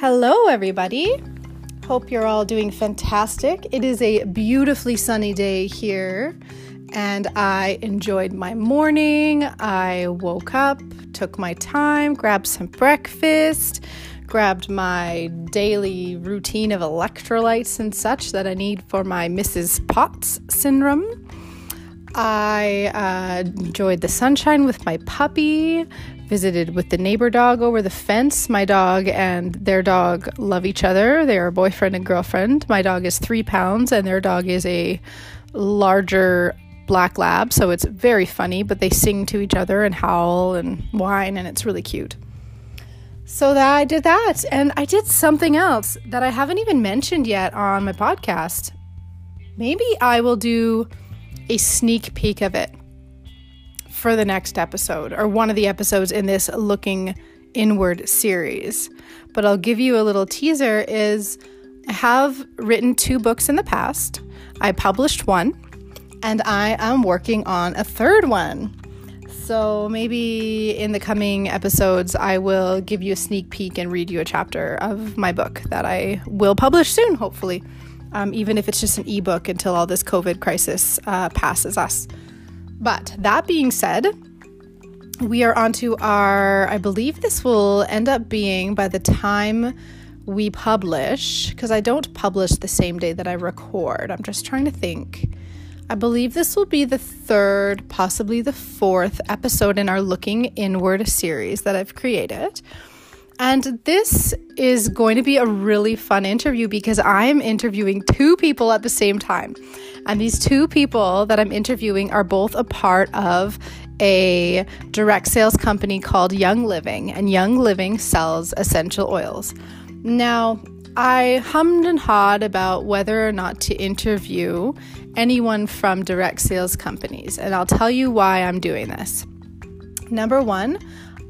Hello, everybody. Hope you're all doing fantastic. It is a beautifully sunny day here, and I enjoyed my morning. I woke up, took my time, grabbed some breakfast, grabbed my daily routine of electrolytes and such that I need for my Mrs. POTS syndrome. I uh, enjoyed the sunshine with my puppy, visited with the neighbor dog over the fence. My dog and their dog love each other. They are a boyfriend and girlfriend. My dog is three pounds, and their dog is a larger black lab, so it's very funny, but they sing to each other and howl and whine, and it's really cute. So that I did that, and I did something else that I haven't even mentioned yet on my podcast. Maybe I will do a sneak peek of it for the next episode or one of the episodes in this looking inward series. But I'll give you a little teaser is I have written two books in the past. I published one and I am working on a third one. So maybe in the coming episodes, I will give you a sneak peek and read you a chapter of my book that I will publish soon, hopefully um, even if it's just an ebook until all this COVID crisis uh, passes us. But that being said, we are on to our, I believe this will end up being by the time we publish, because I don't publish the same day that I record. I'm just trying to think. I believe this will be the third, possibly the fourth episode in our Looking Inward series that I've created. And this is going to be a really fun interview because I'm interviewing two people at the same time. And these two people that I'm interviewing are both a part of a direct sales company called Young Living, and Young Living sells essential oils. Now, I hummed and hawed about whether or not to interview anyone from direct sales companies, and I'll tell you why I'm doing this. Number one,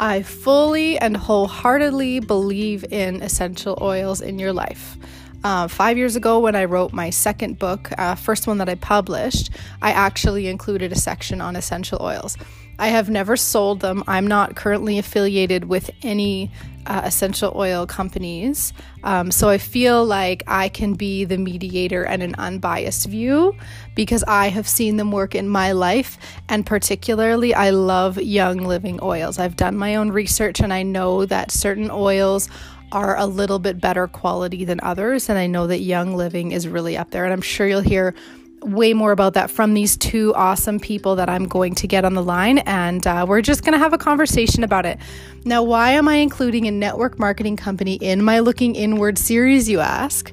I fully and wholeheartedly believe in essential oils in your life. Uh, five years ago, when I wrote my second book, uh, first one that I published, I actually included a section on essential oils. I have never sold them. I'm not currently affiliated with any uh, essential oil companies. Um, so I feel like I can be the mediator and an unbiased view because I have seen them work in my life. And particularly, I love young living oils. I've done my own research and I know that certain oils are a little bit better quality than others. And I know that Young Living is really up there. And I'm sure you'll hear way more about that from these two awesome people that I'm going to get on the line, and uh, we're just going to have a conversation about it. Now, why am I including a network marketing company in my Looking Inward series, you ask?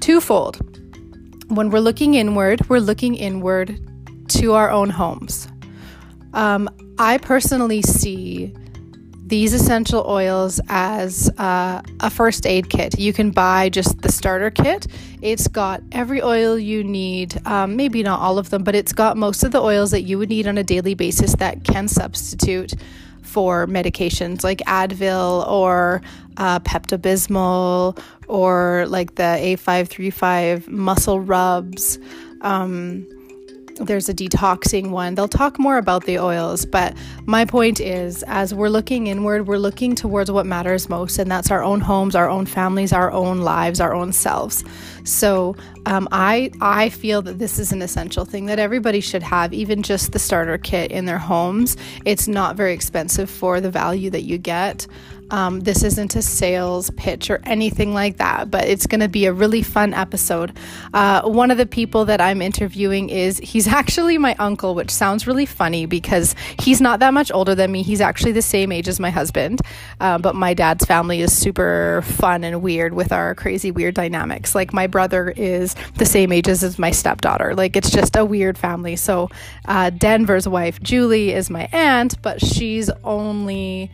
Twofold. When we're looking inward, we're looking inward to our own homes. Um, I personally see these essential oils as uh, a first aid kit. You can buy just the starter kit. It's got every oil you need, um, maybe not all of them, but it's got most of the oils that you would need on a daily basis that can substitute for medications like Advil or uh, Pepto Bismol or like the A535 muscle rubs. Um, there's a detoxing one. They'll talk more about the oils, but my point is as we're looking inward, we're looking towards what matters most, and that's our own homes, our own families, our own lives, our own selves. So um, I I feel that this is an essential thing that everybody should have, even just the starter kit in their homes. It's not very expensive for the value that you get. Um, this isn't a sales pitch or anything like that, but it's going to be a really fun episode. Uh, one of the people that I'm interviewing is he's actually my uncle, which sounds really funny because he's not that much older than me. He's actually the same age as my husband, uh, but my dad's family is super fun and weird with our crazy, weird dynamics. Like my brother is the same age as my stepdaughter. Like it's just a weird family. So uh, Denver's wife, Julie, is my aunt, but she's only.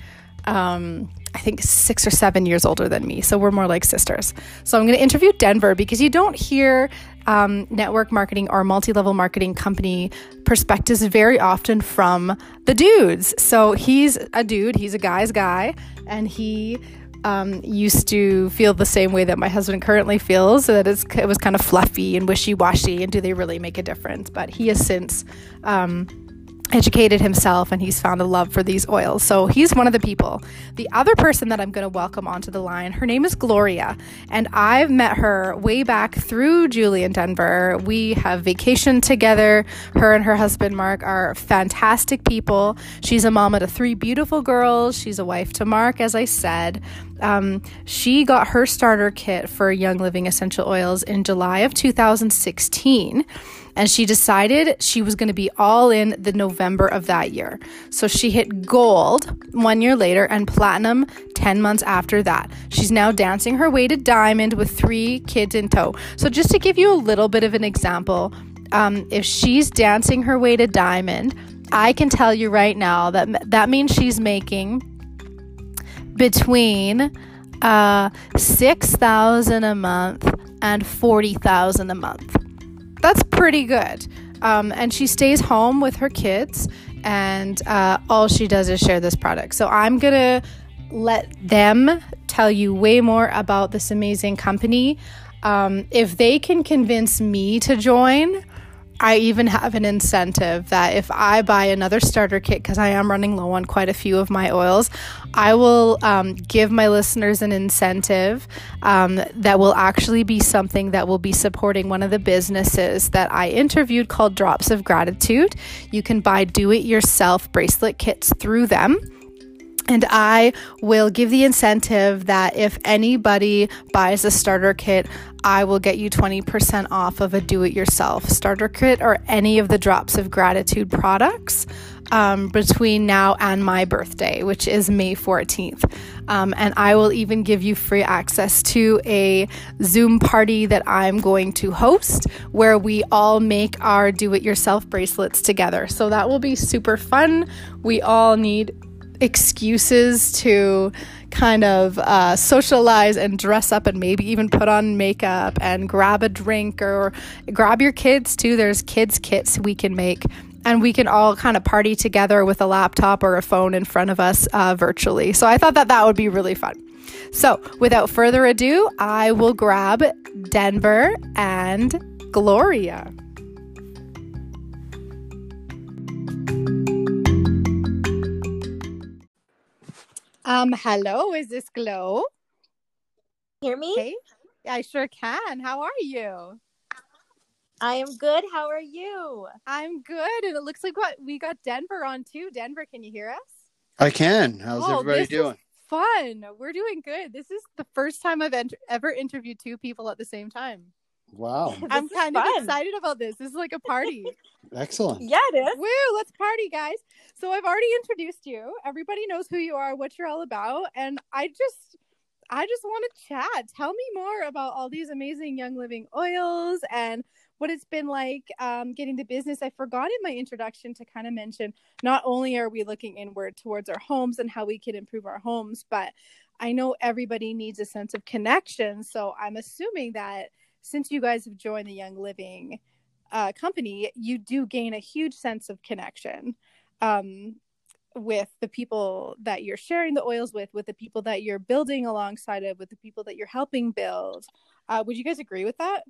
Um, I think six or seven years older than me. So we're more like sisters. So I'm going to interview Denver because you don't hear um, network marketing or multi level marketing company perspectives very often from the dudes. So he's a dude, he's a guy's guy, and he um, used to feel the same way that my husband currently feels that it was kind of fluffy and wishy washy and do they really make a difference? But he has since. Um, educated himself and he's found a love for these oils. So he's one of the people. The other person that I'm going to welcome onto the line, her name is Gloria, and I've met her way back through Julie in Denver. We have vacationed together. Her and her husband Mark are fantastic people. She's a mama to three beautiful girls. She's a wife to Mark, as I said. Um, she got her starter kit for Young Living Essential Oils in July of 2016 and she decided she was going to be all in the November of that year. So she hit gold one year later and platinum 10 months after that. She's now dancing her way to diamond with three kids in tow. So, just to give you a little bit of an example, um, if she's dancing her way to diamond, I can tell you right now that that means she's making between uh, 6000 a month and 40000 a month that's pretty good. Um, and she stays home with her kids, and uh, all she does is share this product. So I'm gonna let them tell you way more about this amazing company. Um, if they can convince me to join, I even have an incentive that if I buy another starter kit, because I am running low on quite a few of my oils, I will um, give my listeners an incentive um, that will actually be something that will be supporting one of the businesses that I interviewed called Drops of Gratitude. You can buy do it yourself bracelet kits through them. And I will give the incentive that if anybody buys a starter kit, I will get you 20% off of a do it yourself starter kit or any of the drops of gratitude products um, between now and my birthday, which is May 14th. Um, and I will even give you free access to a Zoom party that I'm going to host where we all make our do it yourself bracelets together. So that will be super fun. We all need excuses to kind of uh, socialize and dress up and maybe even put on makeup and grab a drink or grab your kids too. There's kids' kits we can make. And we can all kind of party together with a laptop or a phone in front of us uh, virtually. So I thought that that would be really fun. So without further ado, I will grab Denver and Gloria. Um, hello, is this Glow? Hear me? Hey, I sure can. How are you? I am good. How are you? I'm good. And it looks like what we got Denver on too. Denver, can you hear us? I can. How's oh, everybody doing? Fun. We're doing good. This is the first time I've ent- ever interviewed two people at the same time. Wow. I'm kind of excited about this. This is like a party. Excellent. Yeah, it is. Woo, let's party, guys. So I've already introduced you. Everybody knows who you are, what you're all about, and I just I just want to chat. Tell me more about all these amazing Young Living oils and what it's been like um, getting the business. I forgot in my introduction to kind of mention not only are we looking inward towards our homes and how we can improve our homes, but I know everybody needs a sense of connection. So I'm assuming that since you guys have joined the Young Living uh, company, you do gain a huge sense of connection um, with the people that you're sharing the oils with, with the people that you're building alongside of, with the people that you're helping build. Uh, would you guys agree with that?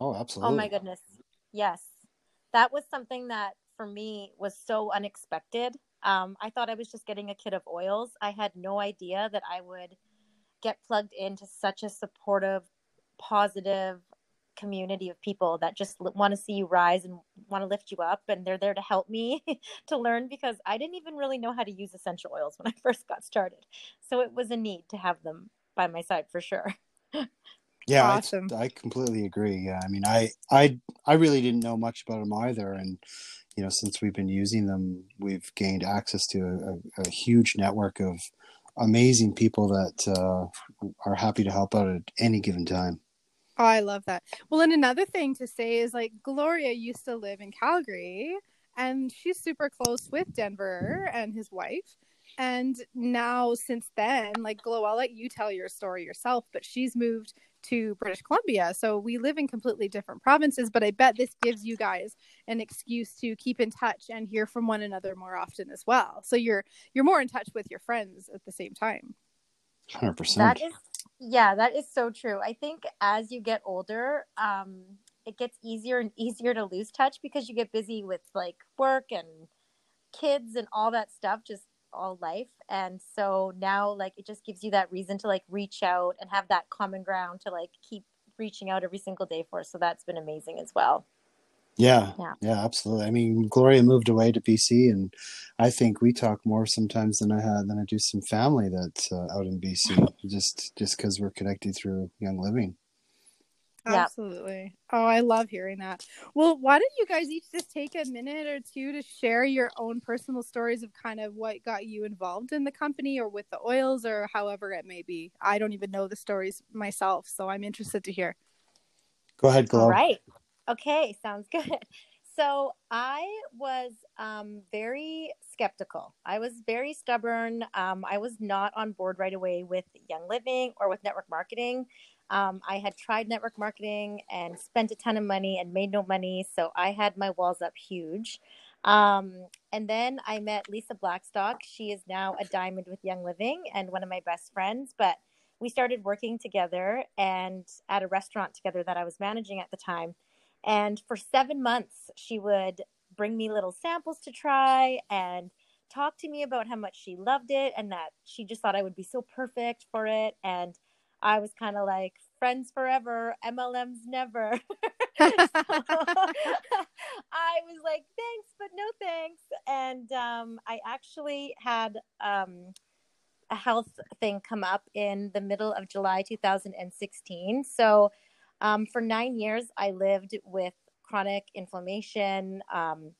Oh, absolutely. Oh my goodness. Yes. That was something that for me was so unexpected. Um, I thought I was just getting a kit of oils. I had no idea that I would get plugged into such a supportive, positive community of people that just want to see you rise and want to lift you up and they're there to help me to learn because I didn't even really know how to use essential oils when I first got started. So it was a need to have them by my side for sure. yeah, awesome. I, I completely agree. Yeah, I mean, I I I really didn't know much about them either, and you know, since we've been using them, we've gained access to a, a, a huge network of amazing people that uh, are happy to help out at any given time. Oh, I love that. Well, and another thing to say is like Gloria used to live in Calgary and she's super close with Denver and his wife. And now, since then, like Glow, I'll let you tell your story yourself, but she's moved to British Columbia. So we live in completely different provinces, but I bet this gives you guys an excuse to keep in touch and hear from one another more often as well. So you're you're more in touch with your friends at the same time. 100%. That is yeah, that is so true. I think as you get older, um, it gets easier and easier to lose touch because you get busy with like work and kids and all that stuff just all life. And so now like it just gives you that reason to like reach out and have that common ground to like keep reaching out every single day for. So that's been amazing as well yeah, yeah, yeah, absolutely. I mean, Gloria moved away to BC, and I think we talk more sometimes than I had than I do some family that's uh, out in BC, just just because we're connected through Young Living. Absolutely. Oh, I love hearing that. Well, why don't you guys each just take a minute or two to share your own personal stories of kind of what got you involved in the company or with the oils or however it may be? I don't even know the stories myself, so I'm interested to hear. Go ahead, Glow. All right. Okay, sounds good. So I was um, very skeptical. I was very stubborn. Um, I was not on board right away with Young Living or with network marketing. Um, I had tried network marketing and spent a ton of money and made no money. So I had my walls up huge. Um, and then I met Lisa Blackstock. She is now a diamond with Young Living and one of my best friends. But we started working together and at a restaurant together that I was managing at the time. And for seven months, she would bring me little samples to try and talk to me about how much she loved it and that she just thought I would be so perfect for it. And I was kind of like, friends forever, MLMs never. so, I was like, thanks, but no thanks. And um, I actually had um, a health thing come up in the middle of July 2016. So um, for nine years, I lived with chronic inflammation, um,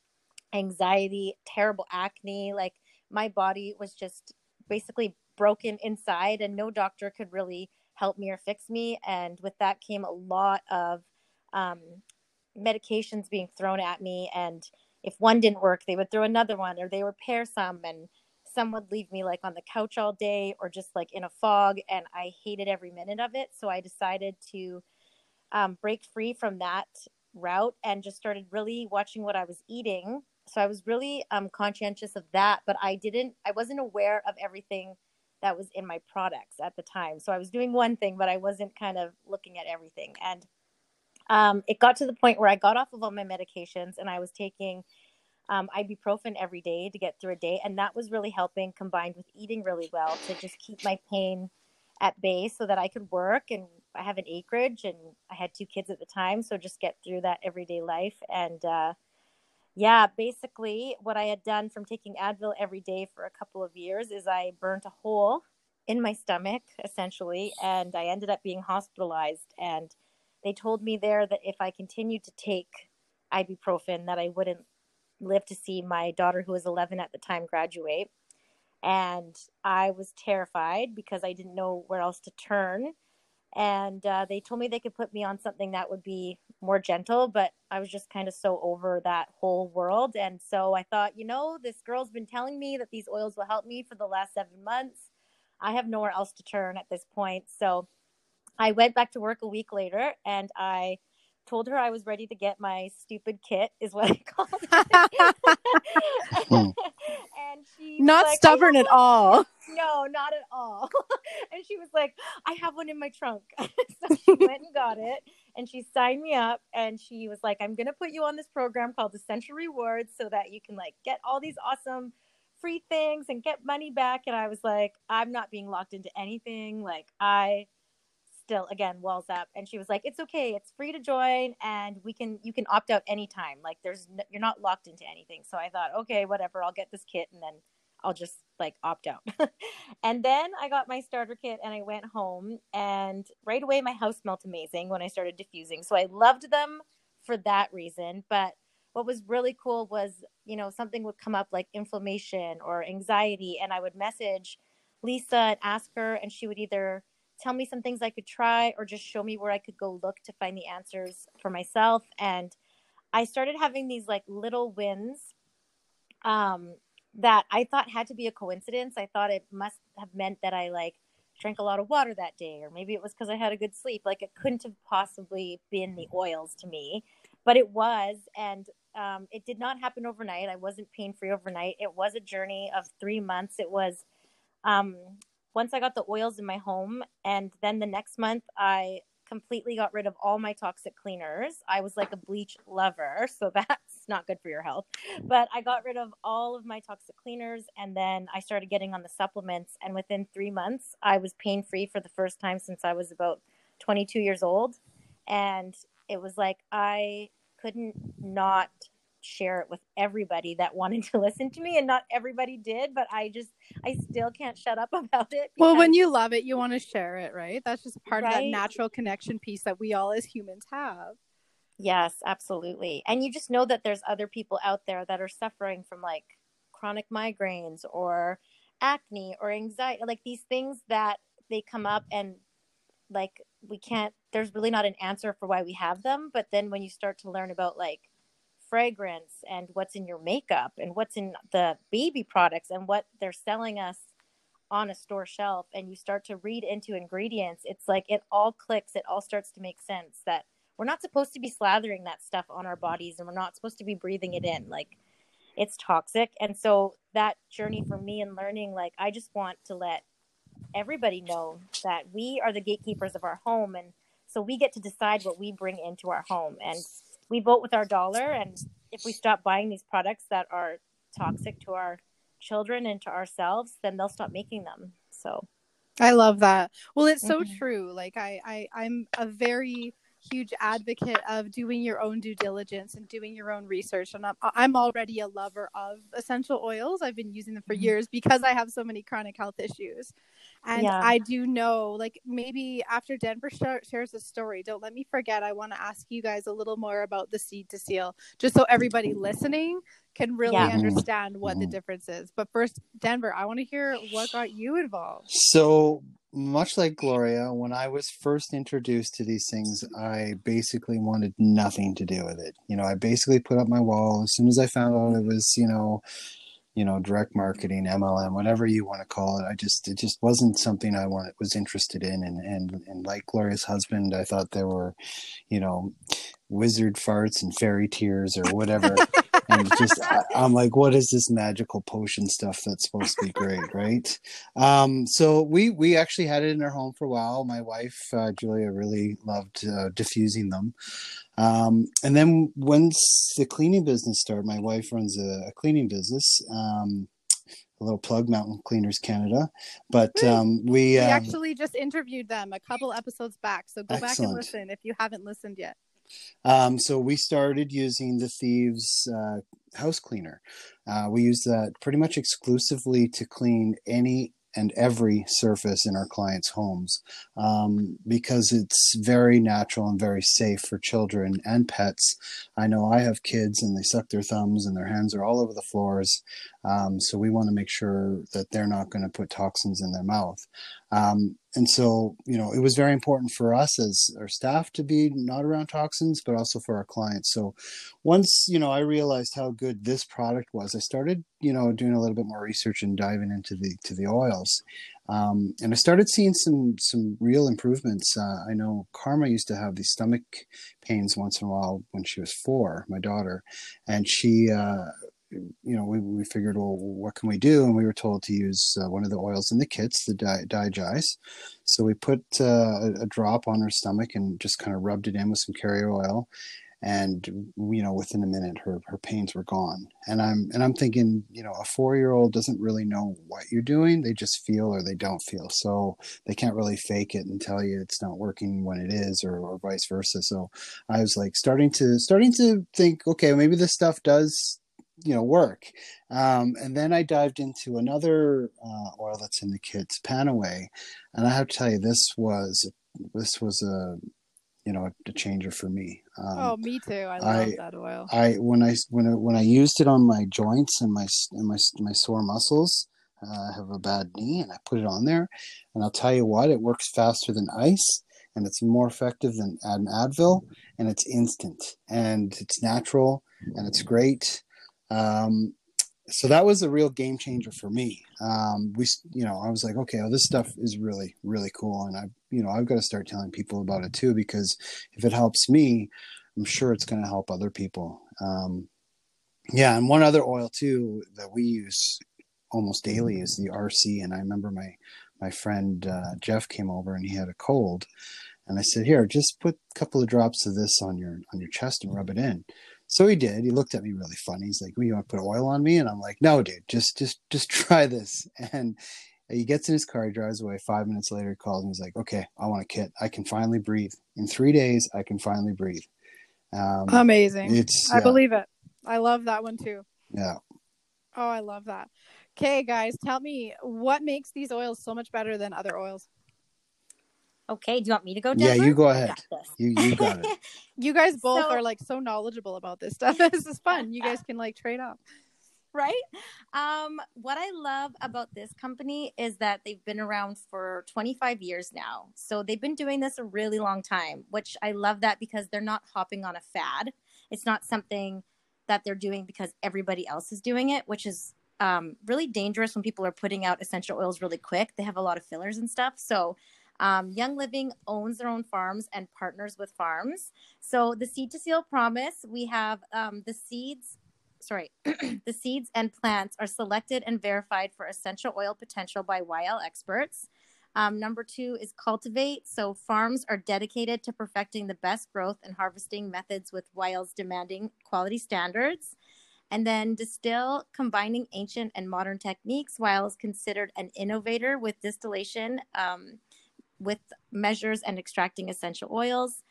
anxiety, terrible acne. Like my body was just basically broken inside, and no doctor could really help me or fix me. And with that came a lot of um, medications being thrown at me. And if one didn't work, they would throw another one or they would pair some. And some would leave me like on the couch all day or just like in a fog. And I hated every minute of it. So I decided to um, break free from that route and just started really watching what I was eating. So I was really um, conscientious of that, but I didn't, I wasn't aware of everything that was in my products at the time. So I was doing one thing, but I wasn't kind of looking at everything. And um, it got to the point where I got off of all my medications and I was taking um, ibuprofen every day to get through a day. And that was really helping combined with eating really well to just keep my pain at bay so that I could work. And I have an acreage and I had two kids at the time. So just get through that everyday life. And uh, yeah, basically, what I had done from taking Advil every day for a couple of years is I burnt a hole in my stomach, essentially, and I ended up being hospitalized. And they told me there that if I continued to take ibuprofen, that I wouldn't live to see my daughter, who was 11 at the time, graduate. And I was terrified because I didn't know where else to turn and uh, they told me they could put me on something that would be more gentle but i was just kind of so over that whole world. And so i thought you know this girl's been telling me that these oils will help me for the last seven months. I have nowhere else to turn at this point. So i went back to work a week later and i told her I was ready to get my stupid kit, is what I called it. And she not like, stubborn at all. No, not at all. and she was like, I have one in my trunk. so she went and got it and she signed me up and she was like, I'm gonna put you on this program called Essential Rewards so that you can like get all these awesome free things and get money back. And I was like, I'm not being locked into anything. Like I still again walls up. And she was like it's okay. It's free to join and we can you can opt out anytime. Like there's no, you're not locked into anything. So i thought okay whatever. I'll get this kit and then i'll just like opt out. And then i got my starter kit and i went home and right away my house smelled amazing when i started diffusing. So i loved them for that reason. But what was really cool was you know something would come up like inflammation or anxiety and i would message lisa and ask her and she would either tell me some things I could try or just show me where I could go look to find the answers for myself. And I started having these like little wins um, that I thought had to be a coincidence. I thought it must have meant that I like drank a lot of water that day, or maybe it was because I had a good sleep. Like it couldn't have possibly been the oils to me, but it was. And um, it did not happen overnight. I wasn't pain free overnight. It was a journey of three months. It was um, once I got the oils in my home, and then the next month I completely got rid of all my toxic cleaners. I was like a bleach lover, so that's not good for your health. But I got rid of all of my toxic cleaners and then I started getting on the supplements and within 3 months I was pain-free for the first time since I was about 22 years old and it was like I couldn't not share it with everybody that wanted to listen to me and not everybody did but i just i still can't shut up about it because... well when you love it you want to share it right? That's just part right? of that natural connection piece that we all as humans have. Yes absolutely. And you just know that there's other people out there that are suffering from like chronic migraines or acne or anxiety like these things that they come up and like we can't there's really not an answer for why we have them but then when you start to learn about like fragrance and what's in your makeup and what's in the baby products and what they're selling us on a store shelf and you start to read into ingredients it's like it all clicks. It all starts to make sense that we're not supposed to be slathering that stuff on our bodies and we're not supposed to be breathing it in. Like it's toxic. And so that journey for me and learning like i just want to let everybody know that we are the gatekeepers of our home. And so we get to decide what we bring into our home. And we vote with our dollar and if we stop buying these products that are toxic to our children and to ourselves then they'll stop making them so i love that well it's so mm-hmm. true like I, I i'm a very huge advocate of doing your own due diligence and doing your own research. And I'm, I'm already a lover of essential oils. I've been using them for mm-hmm. years because I have so many chronic health issues. And yeah. I do know, like, maybe after Denver sh- shares a story, don't let me forget. I want to ask you guys a little more about the seed to seal, just so everybody listening can really yeah. understand what mm-hmm. the difference is. But first, Denver, I want to hear what got you involved. So, much like Gloria, when I was first introduced to these things, I basically wanted nothing to do with it. You know, I basically put up my wall as soon as I found out it was, you know, you know, direct marketing, MLM, whatever you want to call it. I just it just wasn't something I wanted was interested in and and and like Gloria's husband, I thought there were, you know, wizard farts and fairy tears or whatever. and just I, am like, what is this magical potion stuff that's supposed to be great, right? Um, so we we actually had it in our home for a while. My wife uh, Julia really loved uh, diffusing them. Um, and then once the cleaning business started, my wife runs a, a cleaning business. Um, a little plug mountain cleaners canada but um, we, we um, actually just interviewed them a couple episodes back so go excellent. back and listen if you haven't listened yet um, so we started using the Thieves uh, house cleaner. Uh, we use that pretty much exclusively to clean any and every surface in our clients' homes um, because it's very natural and very safe for children and pets. I know I have kids and they suck their thumbs and their hands are all over the floors. Um, so we want to make sure that they're not going to put toxins in their mouth. Um, and so, you know, it was very important for us as our staff to be not around toxins, but also for our clients. So once, you know, I realized how good this product was, I started, you know, doing a little bit more research and diving into the, to the oils. Um, and I started seeing some, some real improvements. Uh, I know Karma used to have these stomach pains once in a while when she was four, my daughter, and she, uh, you know, we, we figured, well, what can we do? And we were told to use uh, one of the oils in the kits, the di- DiGize. So we put uh, a, a, drop on her stomach and just kind of rubbed it in with some carrier oil. And you know, within a minute, her her pains were gone. And I'm and I'm thinking, you know, a four year old doesn't really know what you're doing; they just feel or they don't feel. So they can't really fake it and tell you it's not working when it is, or, or vice versa. So I was like starting to starting to think, okay, maybe this stuff does you know work. Um, and then i dived into another uh, oil that's in the kits PanAway. And i have to tell you this was this was a you know a, a changer for me. Um, oh me too. I love I, that oil. I when i when I, when i used it on my joints and my and my my sore muscles uh, i have a bad knee and i put it on there. And i'll tell you what it works faster than ice and it's more effective than an advil and it's instant and it's natural and it's great um, so that was a real game changer for me. Um, we, you know, I was like, okay, well, this stuff is really, really cool, and I, you know, I've got to start telling people about it too because if it helps me, I'm sure it's going to help other people. Um, yeah, and one other oil too that we use almost daily is the RC, and I remember my my friend uh, Jeff came over and he had a cold, And I said, "Here, just put a couple of drops of this on your on your chest and rub it in." So he did. He looked at me really funny. He's like, "Well, you want to put oil on me?" And I'm like, "No, dude, just just just try this." And he gets in his car, he drives away. Five minutes later, he calls me. He's like, "Okay, I want a kit. I can finally breathe. In three days, I can finally breathe." Um, Amazing. It's I believe it. I love that one too. Yeah. Oh, I love that. Okay, guys, tell me what makes these oils so much better than other oils. Okay, do you want me to go? Denver? Yeah, you go ahead. You you got it. you guys both so, are like so knowledgeable about this stuff. this is fun. You guys can like trade off. Right? Um, what I love about this company is that they've been around for 25 years now. So they've been doing this a really long time, which I love that because they're not hopping on a fad. It's not something that they're doing because everybody else is doing it, which is um, really dangerous when people are putting out essential oils really quick. They have a lot of fillers and stuff. So um, Young Living owns their own farms and partners with farms. So the seed to seal promise, we have um, the seeds. Sorry, the seeds and plants are selected and verified for essential oil potential by YL experts. Um, number two is cultivate. So farms are dedicated to perfecting the best growth and harvesting methods with YL's demanding quality standards. And then distill, combining ancient and modern techniques. YL is considered an innovator with distillation um, with measures and extracting essential oils.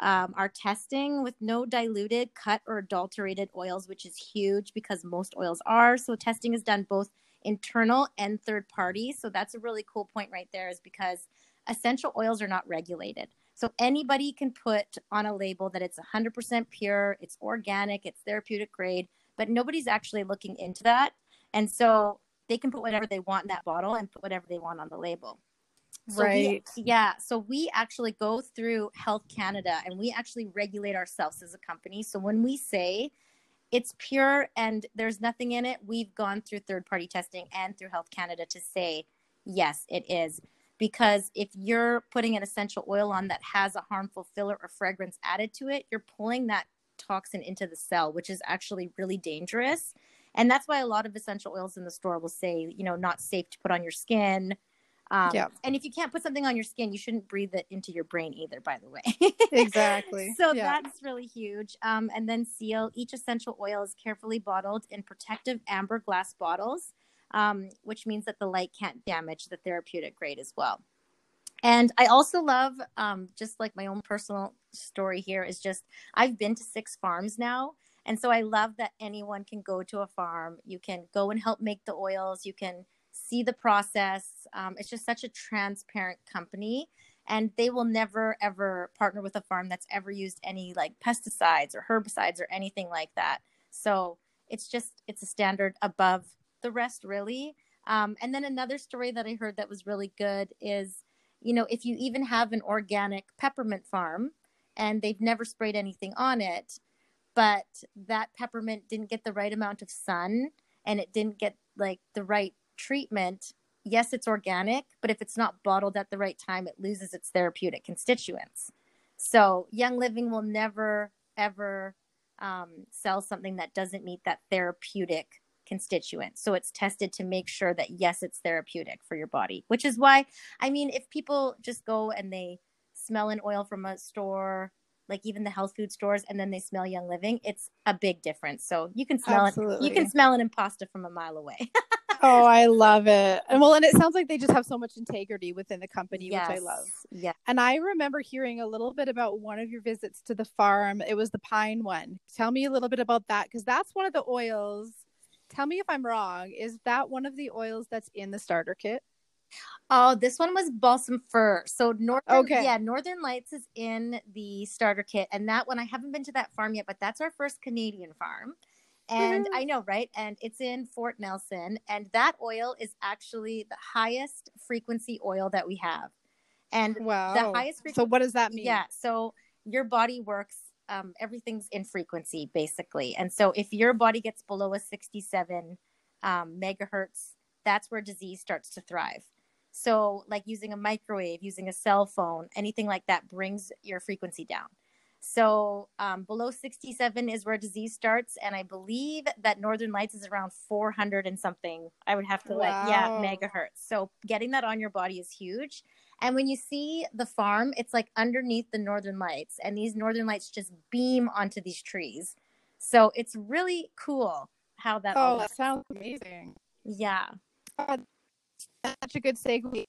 Um, our testing with no diluted, cut, or adulterated oils, which is huge because most oils are. So testing is done both internal and third party. So that's a really cool point right there, is because essential oils are not regulated. So anybody can put on a label that it's 100% pure, it's organic, it's therapeutic grade, but nobody's actually looking into that. And so they can put whatever they want in that bottle and put whatever they want on the label. So right. We, yeah. So we actually go through Health Canada and we actually regulate ourselves as a company. So when we say it's pure and there's nothing in it. We've gone through third party testing and through Health Canada to say, yes, it is. Because if you're putting an essential oil on that has a harmful filler or fragrance added to it, you're pulling that toxin into the cell, which is actually really dangerous. And that's why a lot of essential oils in the store will say, you know, not safe to put on your skin, um, yeah. And if you can't put something on your skin, you shouldn't breathe it into your brain either, by the way. exactly. So yeah. that's really huge. Um, and then seal each essential oil is carefully bottled in protective amber glass bottles, um, which means that the light can't damage the therapeutic grade as well. And I also love, um, just like my own personal story here, is just I've been to six farms now. And so I love that anyone can go to a farm. You can go and help make the oils. You can see the process. Um, it's just such a transparent company. And they will never ever partner with a farm that's ever used any like pesticides or herbicides or anything like that. So it's just, it's a standard above the rest, really. Um, and then another story that I heard that was really good is, you know, if you even have an organic peppermint farm and they've never sprayed anything on it, but that peppermint didn't get the right amount of sun and it didn't get like the right treatment, yes, it's organic, but if it's not bottled at the right time, it loses its therapeutic constituents. So, Young Living will never, ever um, sell something that doesn't meet that therapeutic constituent. So, it's tested to make sure that, yes, it's therapeutic for your body, which is why, I mean, if people just go and they smell an oil from a store, like even the health food stores, and then they smell Young Living, it's a big difference. So, you can smell Absolutely. it, you can smell an impasta from a mile away. oh, I love it. And well, and it sounds like they just have so much integrity within the company, yes. which I love. Yeah. And I remember hearing a little bit about one of your visits to the farm. It was the pine one. Tell me a little bit about that because that's one of the oils. Tell me if I'm wrong. Is that one of the oils that's in the starter kit? Oh, this one was balsam fir. So northern, okay. yeah, Northern Lights is in the starter kit, and that one I haven't been to that farm yet, but that's our first Canadian farm. And mm-hmm. I know, right? And it's in Fort Nelson. And that oil is actually the highest frequency oil that we have. And wow. the highest frequency. So, what does that mean? Yeah. So, your body works, um, everything's in frequency, basically. And so, if your body gets below a 67 um, megahertz, that's where disease starts to thrive. So, like using a microwave, using a cell phone, anything like that brings your frequency down. So um, below 67 is where disease starts, and I believe that Northern Lights is around 400 and something. I would have to wow. like yeah megahertz. So getting that on your body is huge, And when you see the farm, it's like underneath the northern lights, and these northern lights just beam onto these trees. So it's really cool how that. Oh, that sounds amazing. Yeah. such a good segue.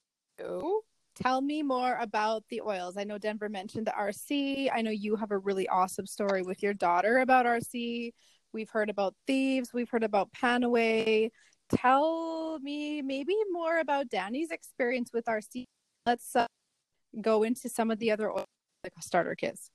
Tell me more about the oils. I know Denver mentioned the RC. I know you have a really awesome story with your daughter about RC. We've heard about thieves. We've heard about PanAway. Tell me maybe more about Danny's experience with RC. Let's uh, go into some of the other oils, like starter kits.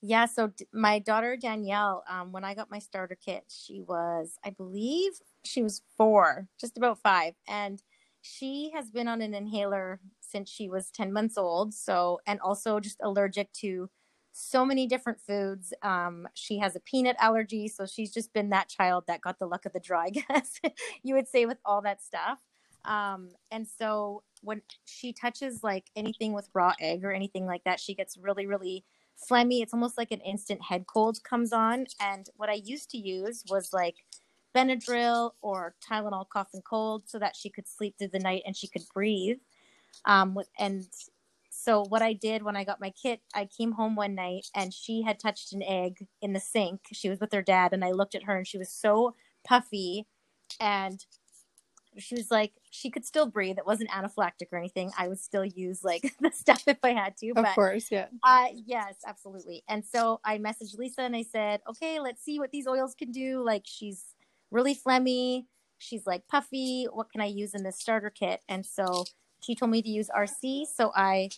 Yeah, so d- my daughter Danielle, um, when I got my starter kit, she was, I believe, she was four, just about five, and she has been on an inhaler since she was 10 months old. So, and also just allergic to so many different foods. Um, she has a peanut allergy. So she's just been that child that got the luck of the draw, I guess you would say, with all that stuff. Um, and so when she touches like anything with raw egg or anything like that, she gets really, really phlegmy. It's almost like an instant head cold comes on. And what I used to use was like Benadryl or Tylenol cough and cold so that she could sleep through the night and she could breathe. Um, and so what I did when I got my kit, I came home one night and she had touched an egg in the sink. She was with her dad and I looked at her and she was so puffy and she was like she could still breathe. It wasn't anaphylactic or anything. I would still use like the stuff if I had to. Of but, course, yeah. Uh, yes, absolutely. And so I messaged Lisa and I said, okay, let's see what these oils can do. Like she's really phlegmy. She's like puffy. What can I use in this starter kit? And so she told me to use RC. So I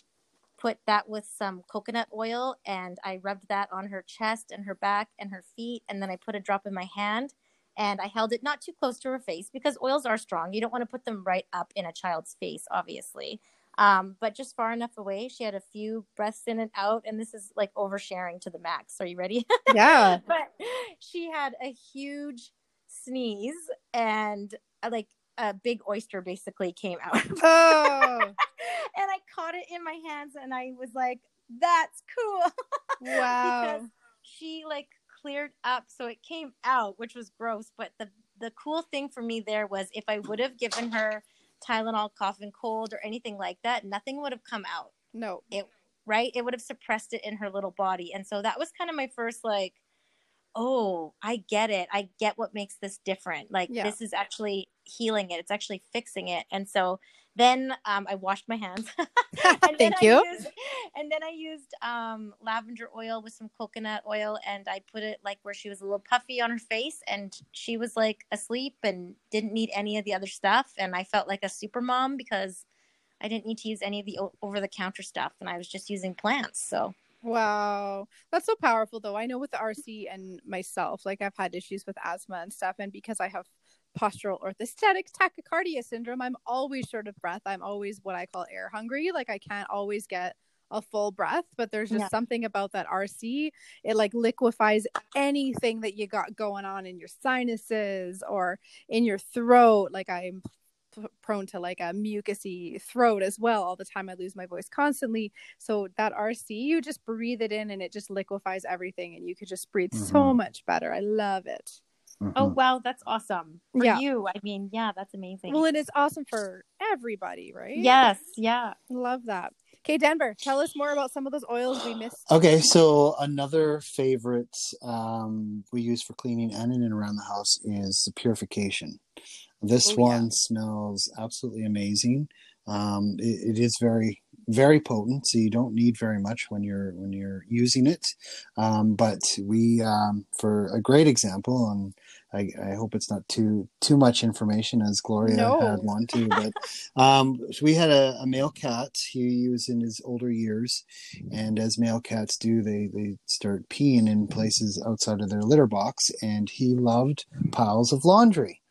put that with some coconut oil and I rubbed that on her chest and her back and her feet. And then I put a drop in my hand and I held it not too close to her face because oils are strong. You don't want to put them right up in a child's face, obviously. Um, but just far enough away. She had a few breaths in and out, and this is like oversharing to the max. Are you ready? Yeah. but she had a huge sneeze and uh, like a big oyster basically came out. Oh. and I caught it in my hands and I was like, that's cool. Wow. she like cleared up so it came out, which was gross, but the the cool thing for me there was if I would have given her Tylenol cough and cold or anything like that, nothing would have come out. No. It right? It would have suppressed it in her little body. And so that was kind of my first like oh, I get it. I get what makes this different. Like yeah. this is actually healing it. It's actually fixing it. And so then um, I washed my hands. Thank you. Used, and then I used um, lavender oil with some coconut oil, and I put it like where she was a little puffy on her face, and she was like asleep and didn't need any of the other stuff. And I felt like a super mom because I didn't need to use any of the over the counter stuff, and I was just using plants. So Wow. That's so powerful though. I know with the RC and myself, like I've had issues with asthma and stuff. And because I have postural orthostatic tachycardia syndrome, I'm always short of breath. I'm always what I call air hungry. Like I can't always get a full breath, but there's just yeah. something about that RC. It like liquefies anything that you got going on in your sinuses or in your throat. Like I'm prone to like a mucusy throat as well all the time i lose my voice constantly so that rc you just breathe it in and it just liquefies everything and you could just breathe mm-hmm. so much better i love it mm-hmm. oh wow that's awesome for yeah. you i mean yeah that's amazing well it is awesome for everybody right yes yeah love that Okay, Denver, tell us more about some of those oils we missed. Okay, so another favorite um, we use for cleaning and in and around the house is the purification. This oh, one yeah. smells absolutely amazing. Um, it, it is very very potent, so you don't need very much when you're when you're using it. Um, but we, um, for a great example, and I, I, hope it's not too too much information, as Gloria no. had one too. But um, we had a, a, male cat. He was in his older years, and as male cats do, they they start peeing in places outside of their litter box, and he loved piles of laundry.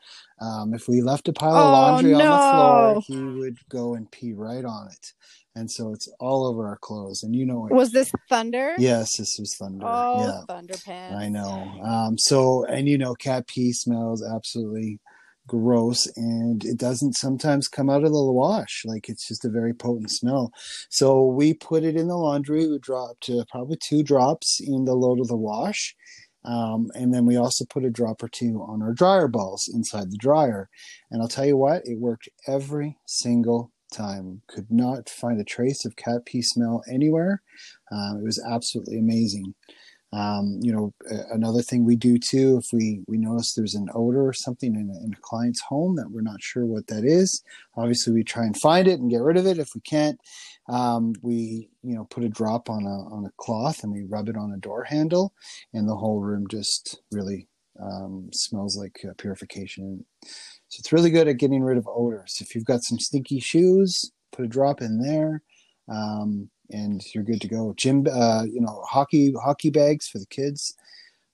Um, if we left a pile of laundry oh, no. on the floor, he would go and pee right on it. And so it's all over our clothes. And you know what? Was this thunder? Yes, this was thunder. Oh, yeah. thunder pants. I know. Um, so, and you know, cat pee smells absolutely gross and it doesn't sometimes come out of the wash like it's just a very potent smell so we put it in the laundry we dropped uh, probably two drops in the load of the wash um, and then we also put a drop or two on our dryer balls inside the dryer. And I'll tell you what, it worked every single time. Could not find a trace of cat pee smell anywhere. Um, it was absolutely amazing. Um, you know, another thing we do too, if we we notice there's an odor or something in a, in a client's home that we're not sure what that is, obviously we try and find it and get rid of it. If we can't, um, we you know put a drop on a on a cloth and we rub it on a door handle, and the whole room just really um, smells like uh, purification. So it's really good at getting rid of odors. If you've got some stinky shoes, put a drop in there. Um, and you're good to go. Gym, uh, you know, hockey hockey bags for the kids.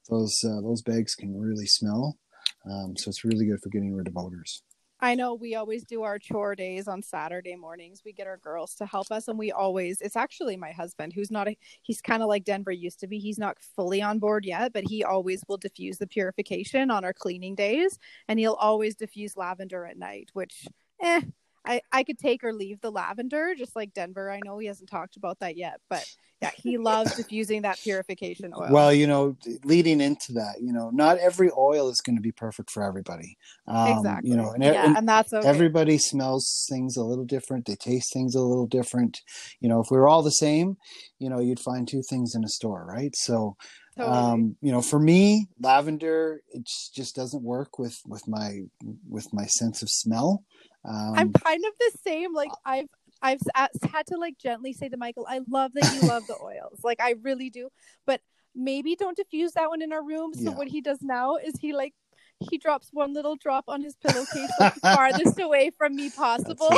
Those uh, those bags can really smell, um, so it's really good for getting rid of odors. I know we always do our chore days on Saturday mornings. We get our girls to help us, and we always, it's actually my husband who's not a, he's kind of like Denver used to be. He's not fully on board yet, but he always will diffuse the purification on our cleaning days, and he'll always diffuse lavender at night, which, eh, I, I could take or leave the lavender, just like Denver. I know he hasn't talked about that yet, but yeah, he loves diffusing that purification oil. Well, you know, leading into that, you know, not every oil is going to be perfect for everybody. Um, exactly. You know, and, yeah, and, and that's okay. everybody smells things a little different. They taste things a little different. You know, if we were all the same, you know, you'd find two things in a store, right? So, Totally. Um, you know, for me, lavender it just doesn't work with with my with my sense of smell. Um, I'm kind of the same. Like I've I've had to like gently say to Michael, I love that you love the oils. Like I really do, but maybe don't diffuse that one in our room. So yeah. what he does now is he like he drops one little drop on his pillowcase like farthest away from me possible.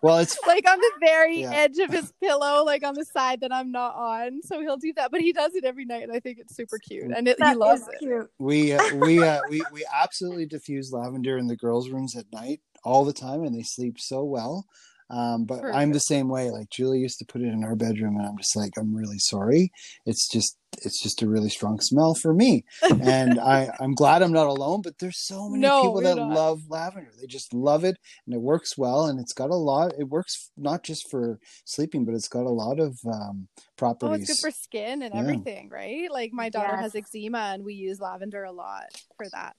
well, it's like on the very yeah. edge of his pillow, like on the side that I'm not on. So he'll do that, but he does it every night, and I think it's super cute, and it, he loves it. Cute. We uh, we uh, we we absolutely diffuse lavender in the girls' rooms at night all the time and they sleep so well. Um, but I'm the same way. Like Julie used to put it in our bedroom, and I'm just like, I'm really sorry. It's just, it's just a really strong smell for me, and I, I'm glad I'm not alone. But there's so many no, people that not. love lavender. They just love it, and it works well, and it's got a lot. It works not just for sleeping, but it's got a lot of um, properties. Oh, it's good for skin and yeah. everything, right? Like my daughter yes. has eczema, and we use lavender a lot for that.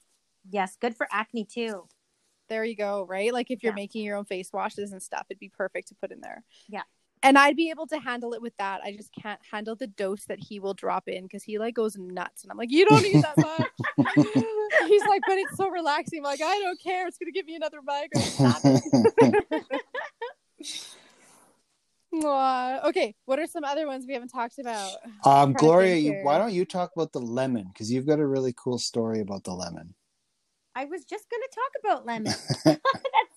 Yes, good for acne too there you go, right? Like if you're yeah. making your own face washes and stuff, it'd be perfect to put in there. Yeah. And I'd be able to handle it with that. I just can't handle the dose that he will drop in because he like goes nuts. And I'm like, you don't need that much. He's like, but it's so relaxing. I'm like, I don't care. It's gonna give me another migraine. okay, what are some other ones we haven't talked about? Um, Gloria, you, why don't you talk about the lemon? Because you've got a really cool story about the lemon. I was just going to talk about lemon. That's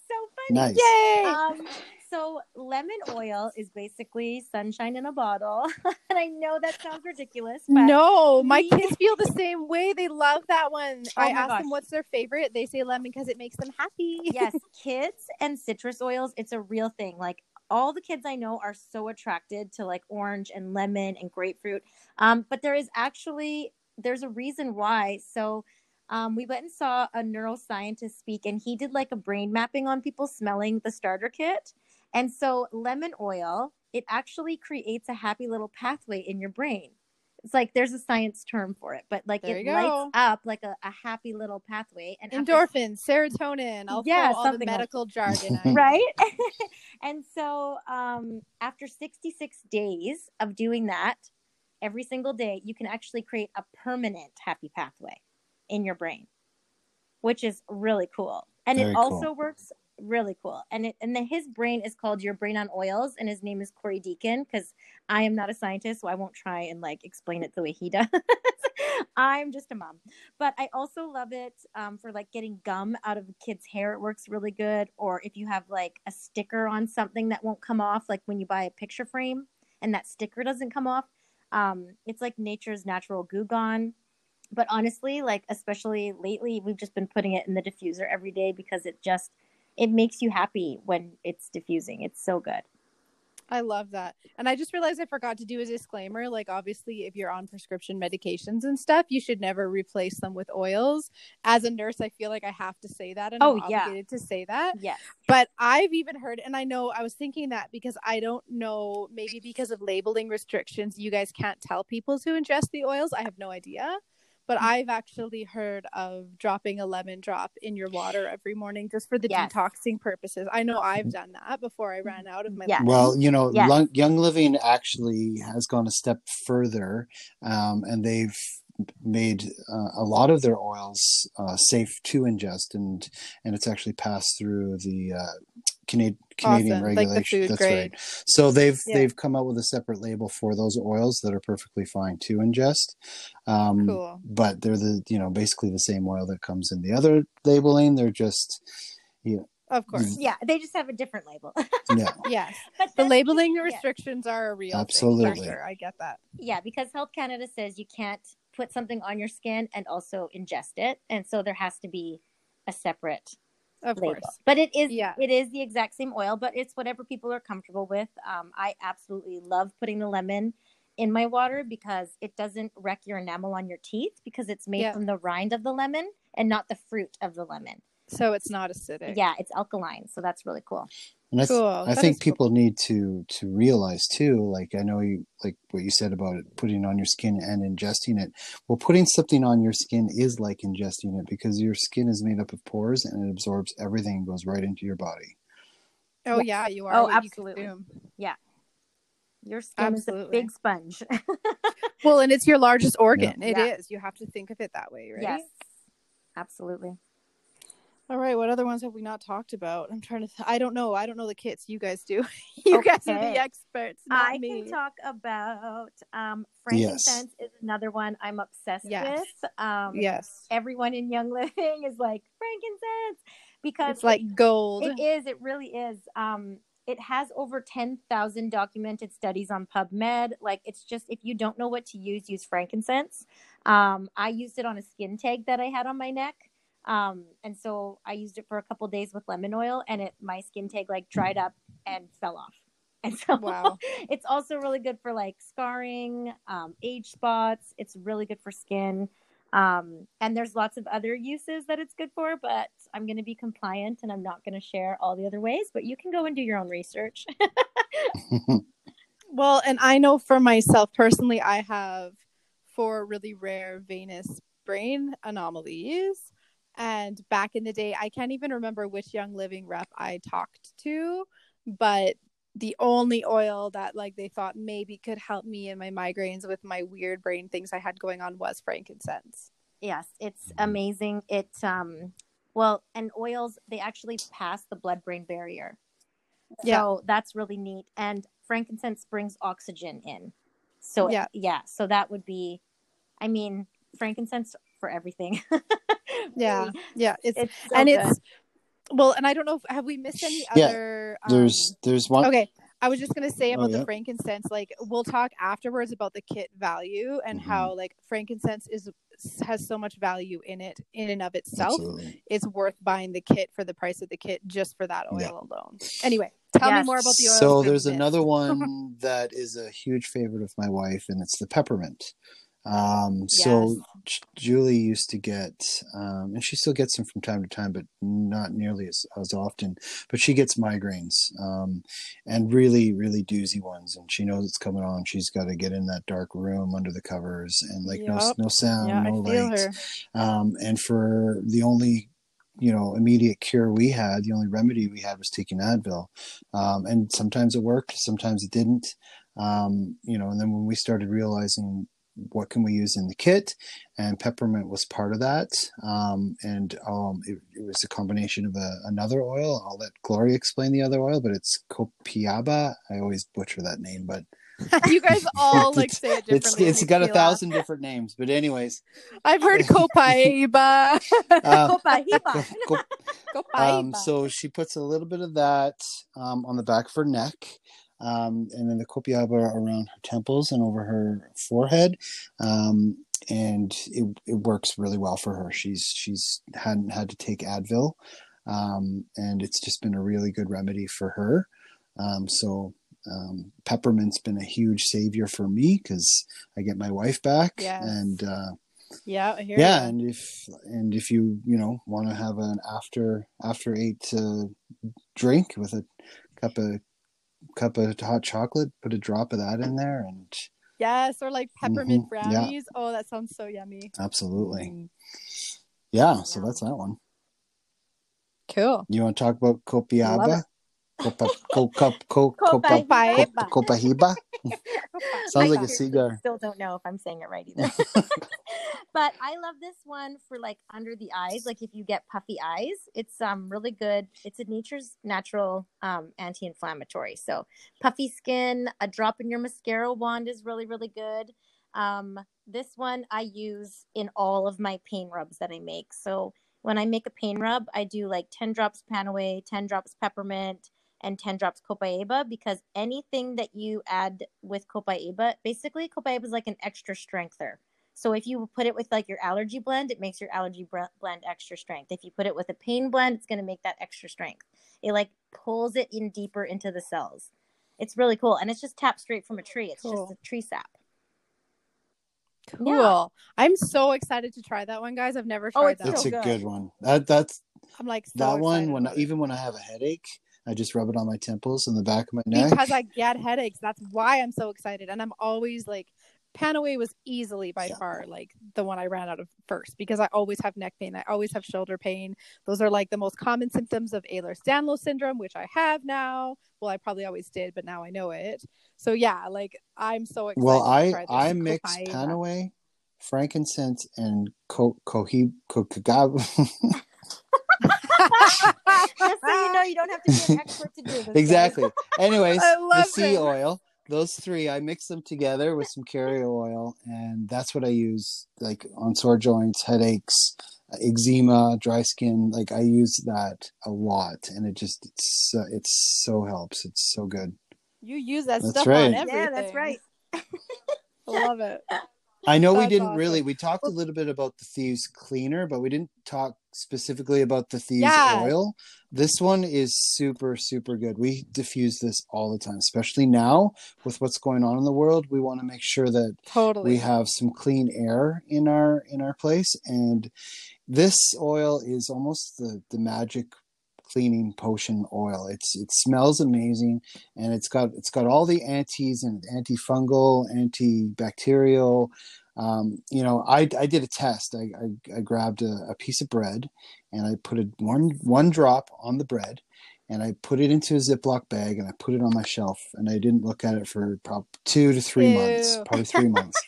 so funny. Nice. Yay! Um, so lemon oil is basically sunshine in a bottle, and I know that sounds ridiculous. no, my kids feel the same way. They love that one. Oh I ask them what's their favorite. They say lemon because it makes them happy. yes, kids and citrus oils. It's a real thing. Like all the kids I know are so attracted to like orange and lemon and grapefruit. Um, but there is actually there's a reason why. So um, we went and saw a neuroscientist speak, and he did like a brain mapping on people smelling the starter kit. And so, lemon oil, it actually creates a happy little pathway in your brain. It's like there's a science term for it, but like there it lights up like a, a, happy little pathway. And endorphins, after... serotonin, I'll yeah, all the medical like jargon, right? and so, um, after 66 days of doing that every single day, you can actually create a permanent happy pathway in your brain, which is really cool. And Very it also cool. works really cool. And it and the, his brain is called Your Brain on Oils, and his name is Corey Deacon because I am not a scientist, so I won't try and like explain it the way he does. I'm just a mom, but I also love it um, for like getting gum out of a kid's hair. It works really good. Or if you have like a sticker on something that won't come off, like when you buy a picture frame and that sticker doesn't come off, um, it's like nature's natural goo gone but honestly like especially lately we've just been putting it in the diffuser every day because it just it makes you happy when it's diffusing it's so good I love that. And I just realized I forgot to do a disclaimer. Like, obviously, if you're on prescription medications and stuff, you should never replace them with oils. As a nurse, I feel like I have to say that and oh, I'm obligated yeah. to say that. Yes. But I've even heard, and I know I was thinking that because I don't know, maybe because of labeling restrictions, you guys can't tell people to ingest the oils. I have no idea but I've actually heard of dropping a lemon drop in your water every morning just for the yes. detoxing purposes. I know I've done that before I ran out of my. Yeah. Well, you know, yes. Young Living actually has gone a step further, um, and they've made uh, a lot of their oils uh, safe to ingest, and and it's actually passed through the uh, Canadian Canadian awesome. regulation. Like That's grade. right. So they've yeah. they've come out with a separate label for those oils that are perfectly fine to ingest. Um, cool. But they're the you know basically the same oil that comes in the other labeling. They're just you know, of course. Yeah, they just have a different label. yeah. Yes. But the labeling just, restrictions are a real Absolutely. Sure. I get that. Yeah, because Health Canada says you can't put something on your skin and also ingest it, and so there has to be a separate of label. course. But it is yeah. it is the exact same oil, but it's whatever people are comfortable with. Um, I absolutely love putting the lemon in my water because it doesn't wreck your enamel on your teeth because it's made yeah. from the rind of the lemon and not the fruit of the lemon. So it's not acidic. Yeah, it's alkaline. So that's really cool. And I, th- cool. I think people cool. need to to realize too. Like I know you like what you said about it, putting on your skin and ingesting it. Well, putting something on your skin is like ingesting it because your skin is made up of pores and it absorbs everything and goes right into your body. Oh yeah, you are. Oh, absolutely. Yeah. Your skin absolutely. is a big sponge. well, and it's your largest organ. Yeah. It yeah. is. You have to think of it that way, right? Yes. Absolutely. All right, what other ones have we not talked about? I'm trying to. Th- I don't know. I don't know the kits. You guys do. you okay. guys are the experts. I me. can talk about um, frankincense yes. is another one I'm obsessed yes. with. Um, yes. Everyone in Young Living is like frankincense because it's like gold. It is. It really is. Um, it has over 10,000 documented studies on PubMed. Like, it's just, if you don't know what to use, use frankincense. Um, I used it on a skin tag that I had on my neck. Um, and so I used it for a couple days with lemon oil, and it my skin tag like dried up and fell off. And so wow. it's also really good for like scarring, um, age spots. It's really good for skin. Um, and there's lots of other uses that it's good for, but I'm going to be compliant and I'm not going to share all the other ways, but you can go and do your own research. well, and I know for myself personally, I have four really rare venous brain anomalies. And back in the day, I can't even remember which Young Living rep I talked to, but the only oil that like they thought maybe could help me in my migraines with my weird brain things I had going on was frankincense. Yes, it's amazing. It um well, and oils they actually pass the blood brain barrier. Yeah. So that's really neat and frankincense brings oxygen in. So yeah, yeah, so that would be I mean, frankincense for everything. yeah, yeah, it's, it's so and good. it's well, and I don't know if have we missed any yeah, other. There's um, there's one. Okay, I was just gonna say about oh, yeah. the frankincense. Like we'll talk afterwards about the kit value and mm-hmm. how like frankincense is has so much value in it in and of itself. Absolutely. It's worth buying the kit for the price of the kit just for that oil yeah. alone. Anyway, tell yes. me more about the oil. So there's another one that is a huge favorite of my wife, and it's the peppermint. Um, yes. So Julie used to get, um, and she still gets them from time to time, but not nearly as, as often. But she gets migraines, um, and really, really doozy ones. And she knows it's coming on. She's got to get in that dark room under the covers and like yep. no no sound, yeah, no light. Um, and for the only you know immediate cure we had the only remedy we had was taking advil um, and sometimes it worked sometimes it didn't um, you know and then when we started realizing what can we use in the kit and peppermint was part of that um, and um, it, it, was a combination of a, another oil i'll let gloria explain the other oil but it's copiaba i always butcher that name but you guys all like say it differently. It's, it's got a thousand different names, but anyways, I've heard copaiba. uh, copaiba. Um, so she puts a little bit of that um, on the back of her neck, um, and then the copiaba around her temples and over her forehead. Um, and it, it works really well for her. She's she's hadn't had to take Advil, um, and it's just been a really good remedy for her. Um, so um, peppermint's been a huge savior for me because I get my wife back, yes. and uh, yeah, yeah, you. and if and if you you know want to have an after after eight uh, drink with a cup of cup of hot chocolate, put a drop of that in there, and Yes, or like peppermint mm-hmm. brownies. Yeah. Oh, that sounds so yummy. Absolutely. Mm. Yeah, so that's that one. Cool. You want to talk about Copiaba? Copa, copa, copa, copa, Copa, copahiba. Sounds like a cigar. Still don't know if I'm saying it right either. but I love this one for like under the eyes. Like if you get puffy eyes, it's um really good. It's a nature's natural um anti-inflammatory. So puffy skin, a drop in your mascara wand is really really good. Um, this one I use in all of my pain rubs that I make. So when I make a pain rub, I do like 10 drops PanAway, 10 drops peppermint, and 10 drops copaiba because anything that you add with copaiba, basically copaiba is like an extra strengther. So if you put it with like your allergy blend, it makes your allergy blend extra strength. If you put it with a pain blend, it's going to make that extra strength. It like pulls it in deeper into the cells. It's really cool. And it's just tapped straight from a tree. It's cool. just a tree sap. Cool. Yeah. I'm so excited to try that one, guys. I've never oh, tried oh, that. It's a good. good one. That that's I'm like so that one when even when I have a headache, I just rub it on my temples and the back of my neck. Because I get headaches. That's why I'm so excited. And I'm always like, PanAway was easily by yeah. far like the one I ran out of first because I always have neck pain. I always have shoulder pain. Those are like the most common symptoms of Ehlers-Danlos syndrome, which I have now. Well, I probably always did, but now I know it. So yeah, like I'm so excited. Well, I I mix PanAway, frankincense, and co cohib kokagab. Just so you know, you don't have to be an expert to do this. Exactly. Anyways, the sea it. oil. Those three, I mix them together with some carrier oil, and that's what I use, like on sore joints, headaches, eczema, dry skin. Like I use that a lot, and it just it's uh, it's so helps. It's so good. You use that that's stuff right. on everything. Yeah, that's right. I love it. I know That's we didn't awesome. really. We talked a little bit about the thieves cleaner, but we didn't talk specifically about the thieves yeah. oil. This one is super super good. We diffuse this all the time, especially now with what's going on in the world. We want to make sure that totally we have some clean air in our in our place and this oil is almost the the magic cleaning potion oil. It's it smells amazing, and it's got it's got all the antis and antifungal, antibacterial. Um, you know, I I did a test. I I, I grabbed a, a, piece of bread and I put a one one drop on the bread, and I put it into a Ziploc bag and I put it on my shelf. And I didn't look at it for probably two to three Ew. months, probably three months.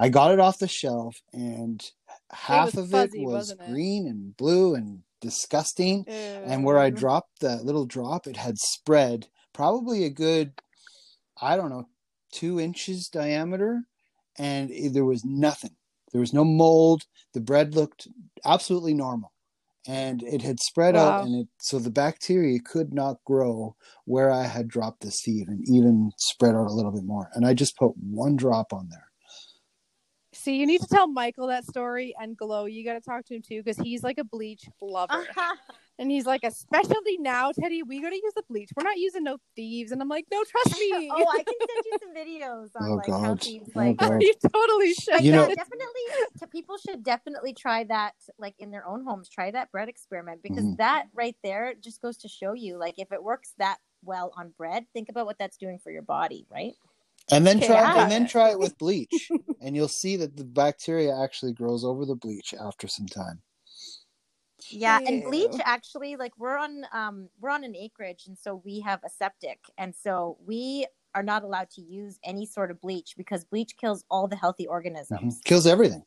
I got it off the shelf and half of fuzzy, it was green it? and blue and disgusting. And where I dropped that little drop, it had spread probably a good, I don't know, two inches diameter, and there was nothing. There was no mold. The bread looked absolutely normal. And it had spread wow. out, and it so the bacteria could not grow where I had dropped the seed, and even spread out a little bit more. And I just put one drop on there See, you need to tell Michael that story and Glow. You got to talk to him too because he's like a bleach lover. And he's like, especially now, Teddy, we got to use the bleach. We're not using no thieves. And I'm like, no, trust me. oh, I can send you some videos on oh, like God. how thieves oh, like. Oh, you totally should. You know, definitely. People should definitely try that, like in their own homes. Try that bread experiment because mm-hmm. that right there just goes to show you, like, if it works that well on bread, think about what that's doing for your body, right? and then try yeah. and then try it with bleach and you'll see that the bacteria actually grows over the bleach after some time yeah and bleach actually like we're on um we're on an acreage and so we have a septic and so we are not allowed to use any sort of bleach because bleach kills all the healthy organisms. Mm-hmm. kills everything.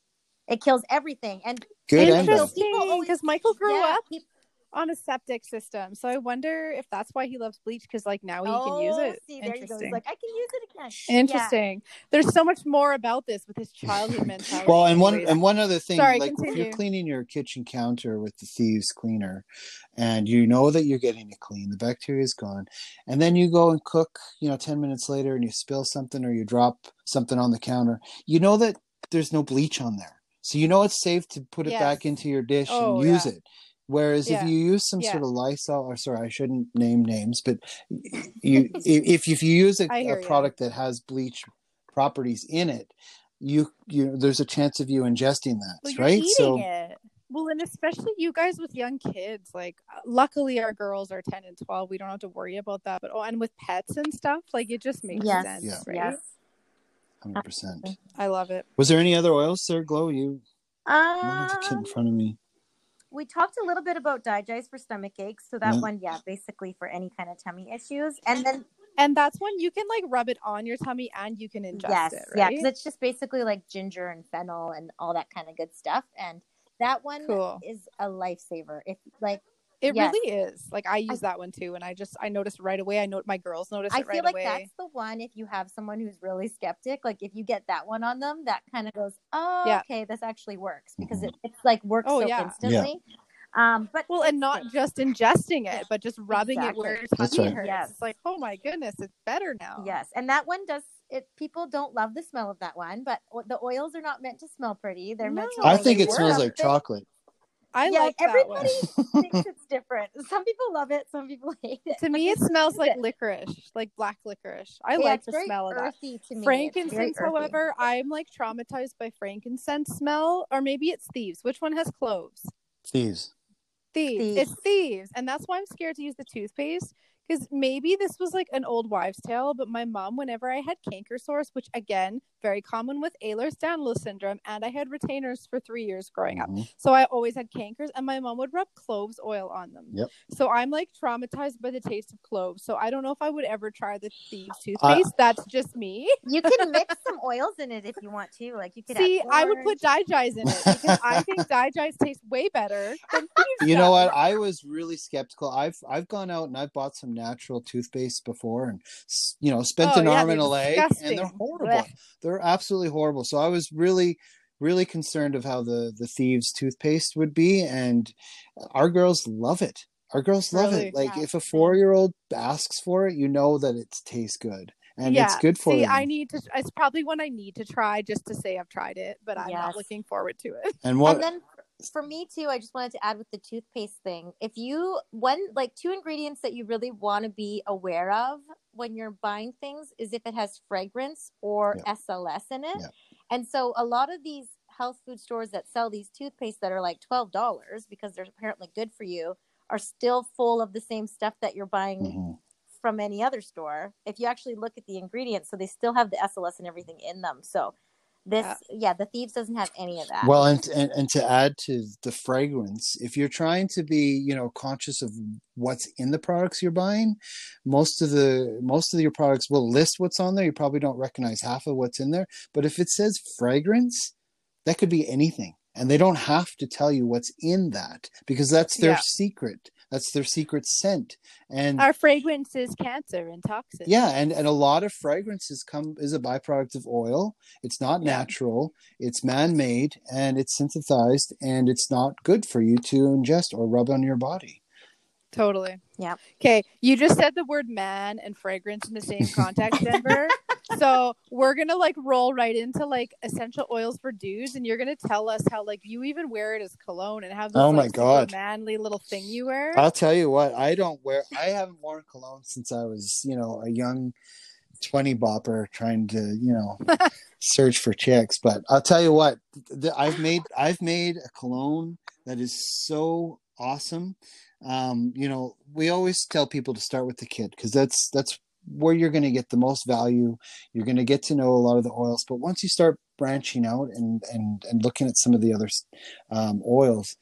It kills everything and good interesting because michael grew yeah, up people, on a septic system. So I wonder if that's why he loves bleach because like now he oh, can use oh, it. See, there Interesting. He's like I can use it again. Interesting. Yeah. There's so much more about this with his childhood mentality. well, and one and one other thing, Sorry, like continue. if you're cleaning your kitchen counter with the thieves cleaner, and you know that you're getting it clean, the bacteria is gone, and then you go and cook, you know, ten minutes later, and you spill something or you drop something on the counter, you know that there's no bleach on there. So you know it's safe to put it yes. back into your dish oh, and use yeah. it Whereas yeah. if you use some yeah. sort of Lysol, or sorry, I shouldn't name names, but you if if you use a, a product that has bleach properties in it, you you there's a chance of you ingesting that, well, right? so. It. Well, and especially you guys with young kids, like luckily our girls are 10 and 12. We don't have to worry about that. But oh, and with pets and stuff, like it just makes yes. sense. Yeah. Right? Yes. hundred percent. I love it. Was there any other oils there, Glow? You, um, you have the kit in front of me. We talked a little bit about DiGize for stomach aches, so that yeah. one, yeah, basically for any kind of tummy issues, and then and that's when you can like rub it on your tummy and you can ingest yes, it. Right? Yeah, because it's just basically like ginger and fennel and all that kind of good stuff. And that one cool. is a lifesaver. If like it yes. really is. Like I use I, that one too, and I just I noticed right away. I know my girls noticed. I feel like away. that's the one. If you have someone who's really skeptic, like if you get that one on them, that kind of goes, oh, yeah. okay, this actually works because it, it's like works oh, so yeah. instantly. Yeah. Um, but well, and not just ingesting it, but just rubbing exactly. it where your tummy right. hurts. Yes. It's like, oh my goodness, it's better now. Yes, and that one does. It people don't love the smell of that one, but the oils are not meant to smell pretty. They're no. meant to. I think it smells like chocolate. I yeah, like everybody thinks it's different. Some people love it, some people hate it. To me, it smells like licorice, like black licorice. I yeah, like the smell of that. Frankincense, however, I'm like traumatized by frankincense smell, or maybe it's thieves. Which one has cloves? Thieves. Thieves. thieves. It's thieves. And that's why I'm scared to use the toothpaste because maybe this was like an old wives' tale, but my mom, whenever I had canker sores, which again, very common with Ehlers-Danlos syndrome, and I had retainers for three years growing mm-hmm. up, so I always had cankers, and my mom would rub cloves oil on them. Yep. So I'm like traumatized by the taste of cloves. So I don't know if I would ever try the Thieves toothpaste. Uh, That's just me. You can mix some oils in it if you want to. Like you could see. I would put DiGize in it because I think DiGize tastes way better than Thieves. You know what? I was really skeptical. I've I've gone out and I've bought some natural toothpaste before and you know spent oh, an yeah, arm and a leg and they're horrible Blech. they're absolutely horrible so i was really really concerned of how the the thieves toothpaste would be and our girls love it our girls love really? it like yeah. if a four year old asks for it you know that it tastes good and yeah. it's good for See, them. I need to. It's probably one I need to try just to say I've tried it, but I'm yes. not looking forward to it. And what? And then for me too, I just wanted to add with the toothpaste thing. If you one like two ingredients that you really want to be aware of when you're buying things is if it has fragrance or yeah. SLS in it. Yeah. And so a lot of these health food stores that sell these toothpaste that are like $12 because they're apparently good for you are still full of the same stuff that you're buying mm-hmm. from any other store. If you actually look at the ingredients, so they still have the SLS and everything in them. So this yeah. the thieves doesn't have any of that. Well and, and and to add to the fragrance if you're trying to be you know conscious of what's in the products you're buying most of the most of your products will list what's on there. You probably don't recognize half of what's in there. But if it says fragrance that could be anything. And they don't have to tell you what's in that because that's their yeah. secret that's their secret scent. And our fragrance is cancer and toxic. Yeah, and, and a lot of fragrances come is a byproduct of oil. It's not yeah. natural, it's man made and it's synthesized and it's not good for you to ingest or rub on your body. Totally. Yeah. Okay. You just said the word man and fragrance in the same context, Denver. So we're gonna like roll right into like essential oils for dudes, and you're gonna tell us how like you even wear it as cologne and have this oh my like, god manly little thing you wear. I'll tell you what, I don't wear. I haven't worn cologne since I was, you know, a young twenty bopper trying to, you know, search for chicks. But I'll tell you what, I've made I've made a cologne that is so awesome um, you know, we always tell people to start with the kid because that's that's where you're going to get the most value. You're going to get to know a lot of the oils, but once you start branching out and and and looking at some of the other um, oils,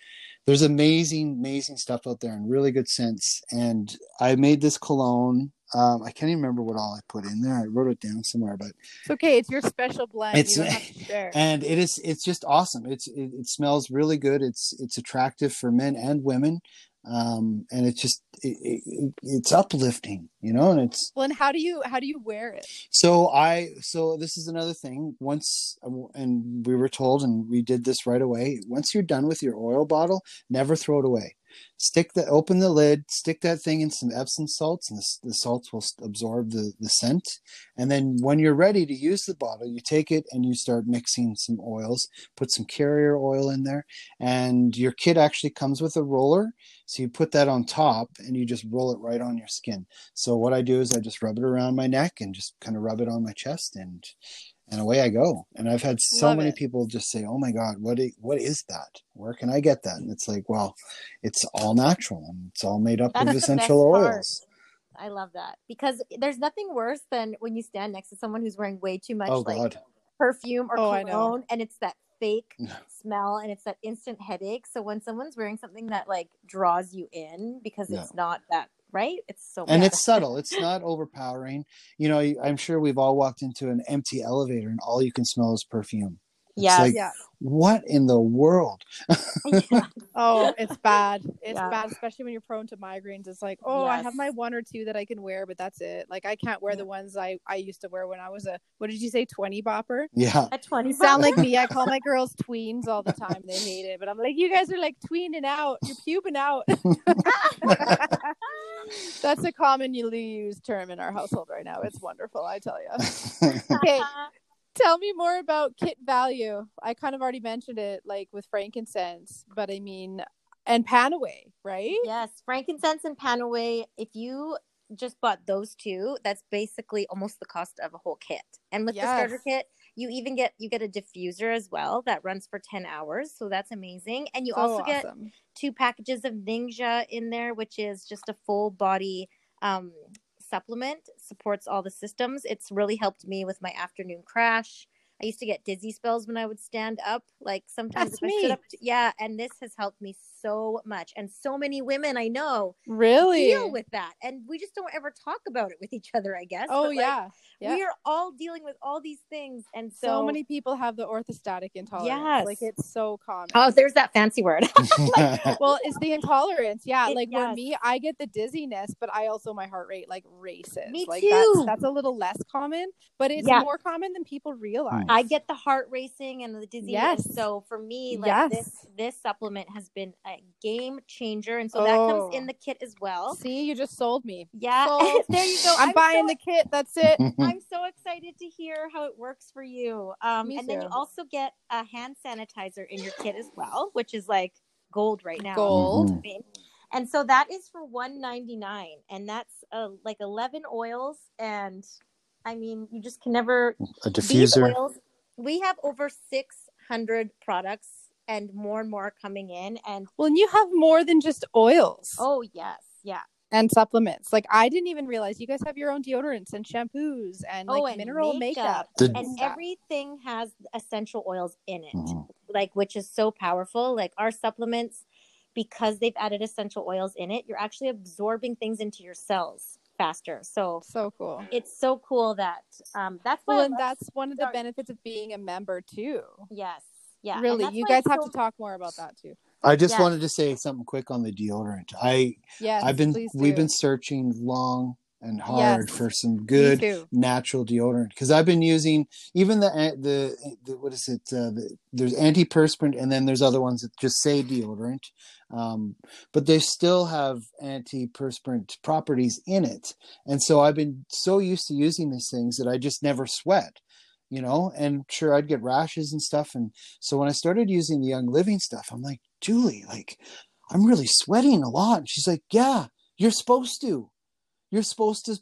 there's amazing amazing stuff out there and really good scents. And I made this cologne. Um, I can't even remember what all I put in there. I wrote it down somewhere, but it's okay. It's your special blend. It's and it is. It's just awesome. It's it, it smells really good. It's it's attractive for men and women um, and it's just it, it, it's uplifting, you know. And it's well. And how do you how do you wear it? So I so this is another thing. Once and we were told, and we did this right away. Once you're done with your oil bottle, never throw it away stick the open the lid stick that thing in some epsom salts and the, the salts will absorb the, the scent. And then when you're ready to use the bottle you take it and you start mixing some oils put some carrier oil in there and your kit actually comes with a roller. So you put that on top and you just roll it right on your skin. So what i do is i just rub it around my neck and just kind of rub it on my chest and and away I go. And I've had so Love many it. people just say, "Oh my God, what is, what is that? Where can I get that?" And it's like, well, it's all natural and it's all made up That's of essential oils. I love that because there's nothing worse than when you stand next to someone who's wearing way too much oh, like God. perfume or oh, cologne, and it's that fake smell and it's that instant headache. So when someone's wearing something that like draws you in because it's not that right? It's so and it's subtle. It's not overpowering. You know, I'm sure we've all walked into an empty elevator and all you can smell is perfume. Yes. Like, yeah. What in the world? yeah. Oh, it's bad. It's yeah. bad, especially when you're prone to migraines. It's like, oh, yes. I have my one or two that I can wear, but that's it. Like I can't wear the ones I I used to wear when I was a what did you say, twenty bopper? Yeah, a twenty. Sound like me? I call my girls tweens all the time. They hate it, but I'm like, you guys are like tweening out. You're pubing out. that's a commonly used term in our household right now. It's wonderful, I tell you. okay, tell me more about kit value. I kind of already mentioned it, like with frankincense, but I mean, and PanAway, right? Yes, frankincense and PanAway. If you just bought those two, that's basically almost the cost of a whole kit. And with yes. the starter kit, you even get you get a diffuser as well that runs for 10 hours so that's amazing and you so also awesome. get two packages of NingXia in there which is just a full body um, supplement supports all the systems. It's really helped me with my afternoon crash. I used to get dizzy spells when I would stand up. Like sometimes That's if I stood up, yeah. And this has helped me so much, and so many women I know really deal with that, and we just don't ever talk about it with each other. I guess. Oh but, like, yeah. yeah, we are all dealing with all these things, and so, so many people have the orthostatic intolerance. Yes, like it's so common. Oh, there's that fancy word. like, well, it's the intolerance. Yeah, it, like yes. me, I get the dizziness, but I also my heart rate like races. Me like, too. That's, that's a little less common, but it's yeah. more common than people realize. I get the heart racing and the dizziness. Yes. So for me, like yes. this this supplement has been a game changer, and so oh. that comes oh. in oh. the kit as well. See, you just sold me. Yeah, there you go. I'm, I'm buying so, the kit. That's it. I'm so excited to hear how it works for you. Um, me and too. then you also get a hand sanitizer in your kit as well, which is like gold right now. Gold. Mm-hmm. And so that is for 199 and that's uh, like 11 oils and I mean, you just can never a diffuser. Oils, we have over 600 products and more and more coming in and well and you have more than just oils oh yes yeah and supplements like i didn't even realize you guys have your own deodorants and shampoos and like oh, and mineral makeup, makeup and everything has essential oils in it mm-hmm. like which is so powerful like our supplements because they've added essential oils in it you're actually absorbing things into your cells faster. So so cool. It's so cool that um that's well, and that's one of the benefits of being a member too. Yes. Yeah. Really, you guys have so... to talk more about that too. I just yes. wanted to say something quick on the deodorant. I yes, I've been we've been searching long and hard yes. for some good natural deodorant because I've been using even the the, the what is it? Uh, the, there's antiperspirant and then there's other ones that just say deodorant, um, but they still have antiperspirant properties in it. And so I've been so used to using these things that I just never sweat. You know, and sure, I'd get rashes and stuff. And so when I started using the Young Living stuff, I'm like, Julie, like, I'm really sweating a lot. And she's like, Yeah, you're supposed to. You're supposed to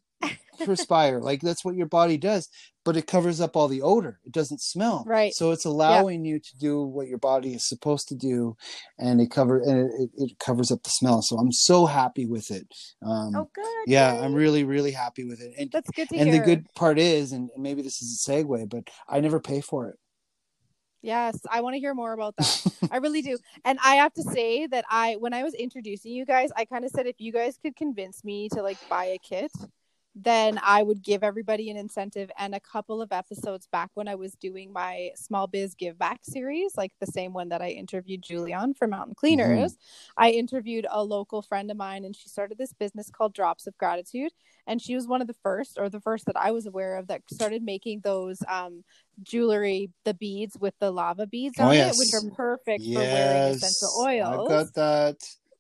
perspire. Like that's what your body does but it covers up all the odor. It doesn't smell. Right. So it's allowing yeah. you to do what your body is supposed to do and it cover and it, it covers up the smell. So i'm so happy with it. Um oh good. yeah i'm really really happy with it. And that's good and hear. the good part is and maybe this is a segue but i never pay for it Yes, I want to hear more about that. I really do. And I have to say that I when I was introducing you guys, I kind of said if you guys could convince me to like buy a kit, then I would give everybody an incentive. And a couple of episodes back when I was doing my small biz give back series, like the same one that I interviewed Julie on for Mountain Cleaners, mm-hmm. I interviewed a local friend of mine and she started this business called Drops of Gratitude. And she was one of the first, or the first that I was aware of, that started making those um, jewelry, the beads with the lava beads oh, on yes. it, which are perfect yes. for wearing essential oils. I got that.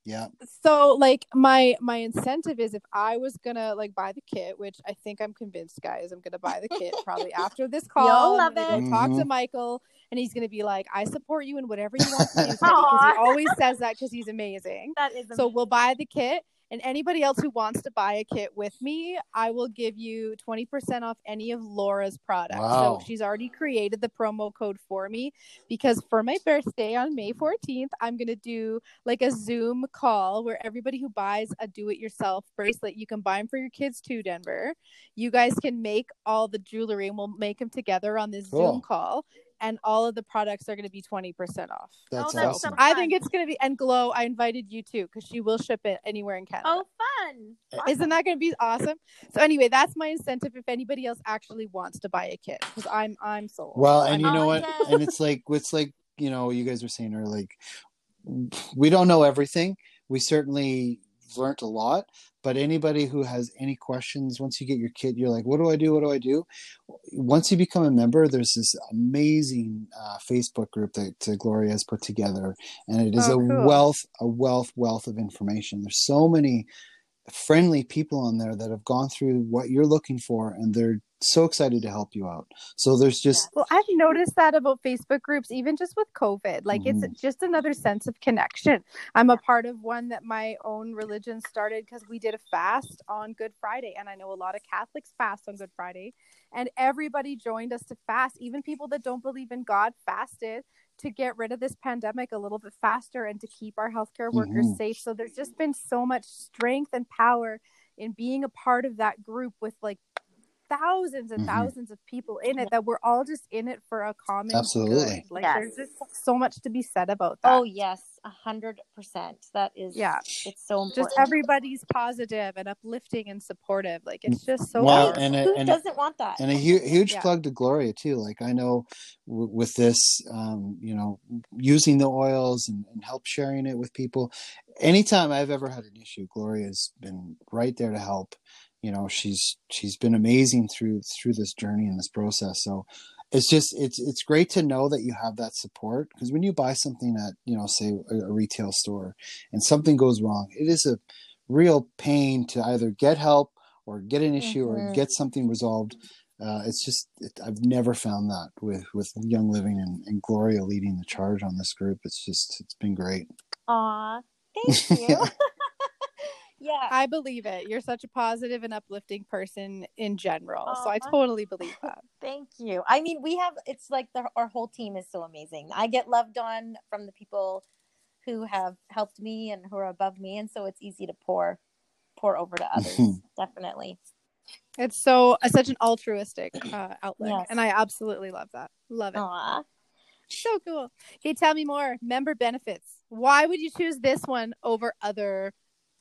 Yeah. So like my my incentive is if I was gonna like buy the kit, which I think I'm convinced, guys, I'm gonna buy the kit probably after this call. You'll love it. Mm-hmm. Talk to mm-hmm. Michael, and he's gonna be like, "I support you in whatever you want to do," because he always says that because he's amazing. That is. Amazing. So we'll buy the kit, And anybody else who wants to buy a kit with me, I will give you 20% off any of Laura's products. Wow. So she's already created the promo code for me because for my birthday on May 14th, I'm going to do like a Zoom call where everybody who buys a do it yourself bracelet, you can buy them for your kids too, Denver. You guys can make all the jewelry and we'll make them together on this cool. Zoom call and all of the products are going to be 20% off. That's, oh, awesome. I think it's going to be, and Glow, I invited you too, because she will ship it anywhere in Canada. Oh, fun. Awesome. Isn't that going to be awesome? So anyway, that's my incentive if anybody else actually wants to buy a kit, because I'm, I'm sold. Well, and you oh, know oh, what? Yeah. And it's like, it's like, you know, you guys were saying earlier, like, we don't know everything. We certainly learned a lot, but anybody who has any questions once you get your kit you're like what do i do? What do i do? Once you become a member there's this amazing uh, facebook group that uh, gloria has put together and it is oh, a cool. wealth a wealth wealth of information. There's so many friendly people on there that have gone through what you're looking for and they're so excited to help you out. So there's just Well, I've noticed that about Facebook groups even just with COVID. Like mm-hmm. it's just another sense of connection. I'm a part of one that my own religion started because we did a fast on Good Friday and I know a lot of Catholics fast on Good Friday and everybody joined us to fast. Even people that don't believe in God fasted to get rid of this pandemic a little bit faster and to keep our healthcare workers mm-hmm. safe. So there's just been so much strength and power in being a part of that group with like thousands and mm-hmm. thousands of people in it that we're all just in it for a common absolutely. good. like yes. there's just so much to be said about that. oh yes. A hundred percent. That is yeah. it's so important. just everybody's positive and uplifting and supportive. Like it's just so well and who and doesn't want that? and a hu- huge yeah. plug to gloria too. Like i know w- with this um, you know using the oils and, and help sharing it with people anytime i've ever had an issue gloria's been right there to help you know she's she's been amazing through through this journey and this process so it's just it's it's great to know that you have that support because when you buy something at you know say a, a, retail store and something goes wrong it is a real pain to either get help or get an issue mm-hmm. or get something resolved uh, it's just it, I've never found that with with Young Living and, and, Gloria leading the charge on this group. It's just it's been great. Aw, thank you. yeah. I believe it. You're such a positive and uplifting person in general so i totally believe that. Thank you. I mean we have it's like the, our whole team is so amazing. I get loved on from the people who have helped me and who are above me and so it's easy to pour pour over to others definitely. It's so uh, such an altruistic uh, outlook yes. and i absolutely love that. Love it. Aww. so cool. Hey tell me more. Member benefits. Why would you choose this one over other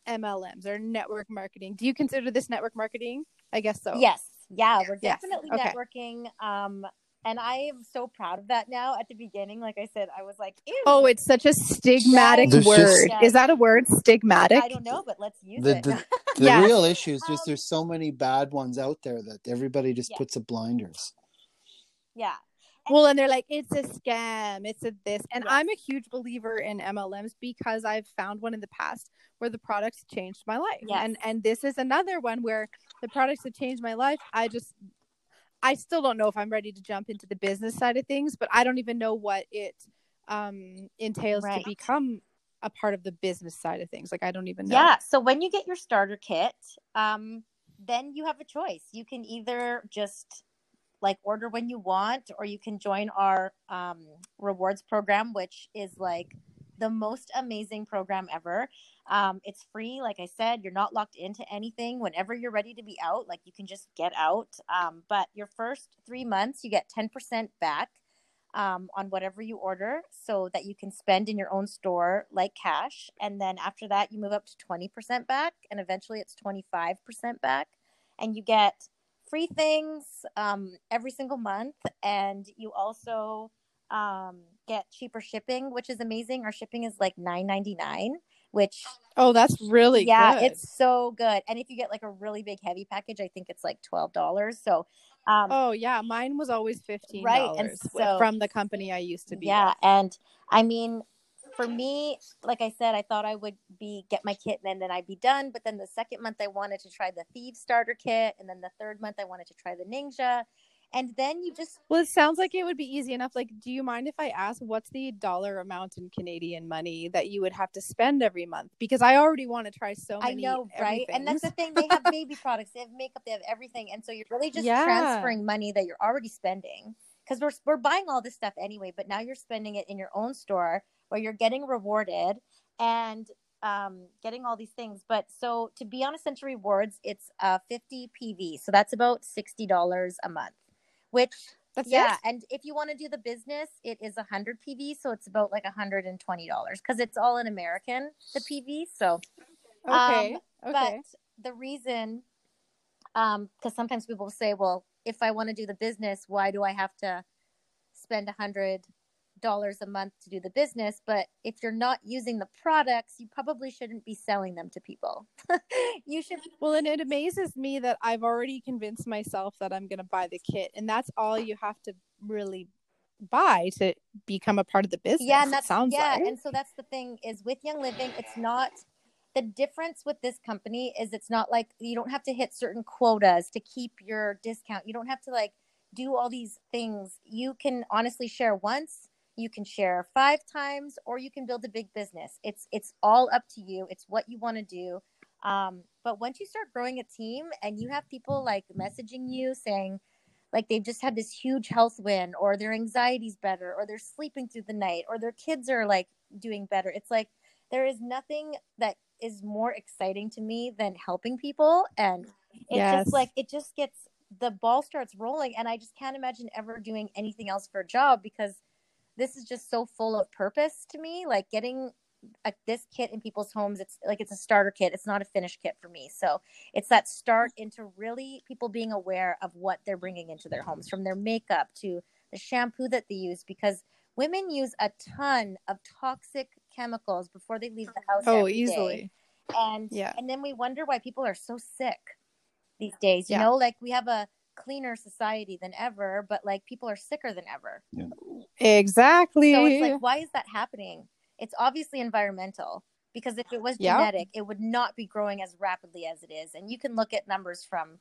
MLMs or network marketing. Do you consider this network marketing? I guess so. Yes. Yeah, we're definitely yes. okay. networking. Um, and I am so proud of that now. At the beginning, like I said, I was like, Ew. "Oh, it's such a stigmatic yes. word." Yes. Is that a word, stigmatic? I don't know, but let's use the, it. The, the yes. real issue is just um, there's so many bad ones out there that everybody just puts up blinders. Yeah, well and they're like it's a scam. It's a this. And yes. i'm a huge believer in mlms because i've found one in the past where the products changed my life. Yes. and and this is another one where the products have changed my life. I just i still don't know if i'm ready to jump into the business side of things but i don't even know what it um entails right. to become a part of the business side of things. Like i don't even know. Yeah. So when you get your starter kit um then you have a choice. You can either just like order when you want or you can join our um, rewards program which is like the most amazing program ever. Um, it's free like i said you're not locked into anything. Whenever you're ready to be out like you can just get out. Um, but your first three months you get 10% back um, on whatever you order so that you can spend in your own store like cash. And then after that you move up to 20% back and eventually it's 25% back. And you get free things um, every single month, and you also um, get cheaper shipping, which is amazing. Our shipping is like nine ninety nine, which oh, that's really yeah, good. it's so good. And if you get like a really big heavy package, I think it's like twelve dollars. So um, oh yeah, mine was always fifteen right, and so, from the company I used to be. Yeah, with. and I mean, for me, like I said, I thought I would be get my kit and then I'd be done. But then the second month I wanted to try the Thieves starter kit, and then the third month I wanted to try the NingXia. and then you just well it sounds like it would be easy enough. Like do you mind if i ask what's the dollar amount in canadian money that you would have to spend every month? Because i already want to try so many i know right? And that's the thing they have baby products they have makeup they have everything. And so you're really just yeah. transferring money that you're already spending. Because we're, we're buying all this stuff anyway but now you're spending it in your own store where you're getting rewarded and um, getting all these things. But so to be on Essential Rewards, it's uh, 50 PV. So that's about $60 a month, which that's yeah. It? And if you want to do the business, it is 100 PV. So it's about like $120 because it's all in American, the PV. So, okay. Um, okay. But the reason, um, because sometimes people say, well, if I want to do the business, why do I have to spend 100 dollars a month to do the business but if you're not using the products you probably shouldn't be selling them to people. You should well and it amazes me that i've already convinced myself that i'm going to buy the kit and that's all you have to really buy to become a part of the business yeah and that sounds yeah like. and so that's the thing is with young living it's not the difference with this company is it's not like you don't have to hit certain quotas to keep your discount. You don't have to like do all these things. You can honestly share once you can share five times or you can build a big business. It's it's all up to you. It's what you want to do. Um, but once you start growing a team and you have people like messaging you saying like they've just had this huge health win or their anxiety's better or they're sleeping through the night or their kids are like doing better it's like there is nothing that is more exciting to me than helping people. And it's yes. just like it just gets the ball starts rolling and i just can't imagine ever doing anything else for a job because this is just so full of purpose to me. Like getting a, this kit in people's homes, it's like it's a starter kit. It's not a finished kit for me. So it's that start into really people being aware of what they're bringing into their homes, from their makeup to the shampoo that they use, because women use a ton of toxic chemicals before they leave the house. Oh, easily. Day. And yeah, and then we wonder why people are so sick these days. You yeah. know, like we have a cleaner society than ever, but like people are sicker than ever. Yeah. Exactly. So it's like, why is that happening? It's obviously environmental because if it was genetic, it would not be growing as rapidly as it is. And you can look at numbers from,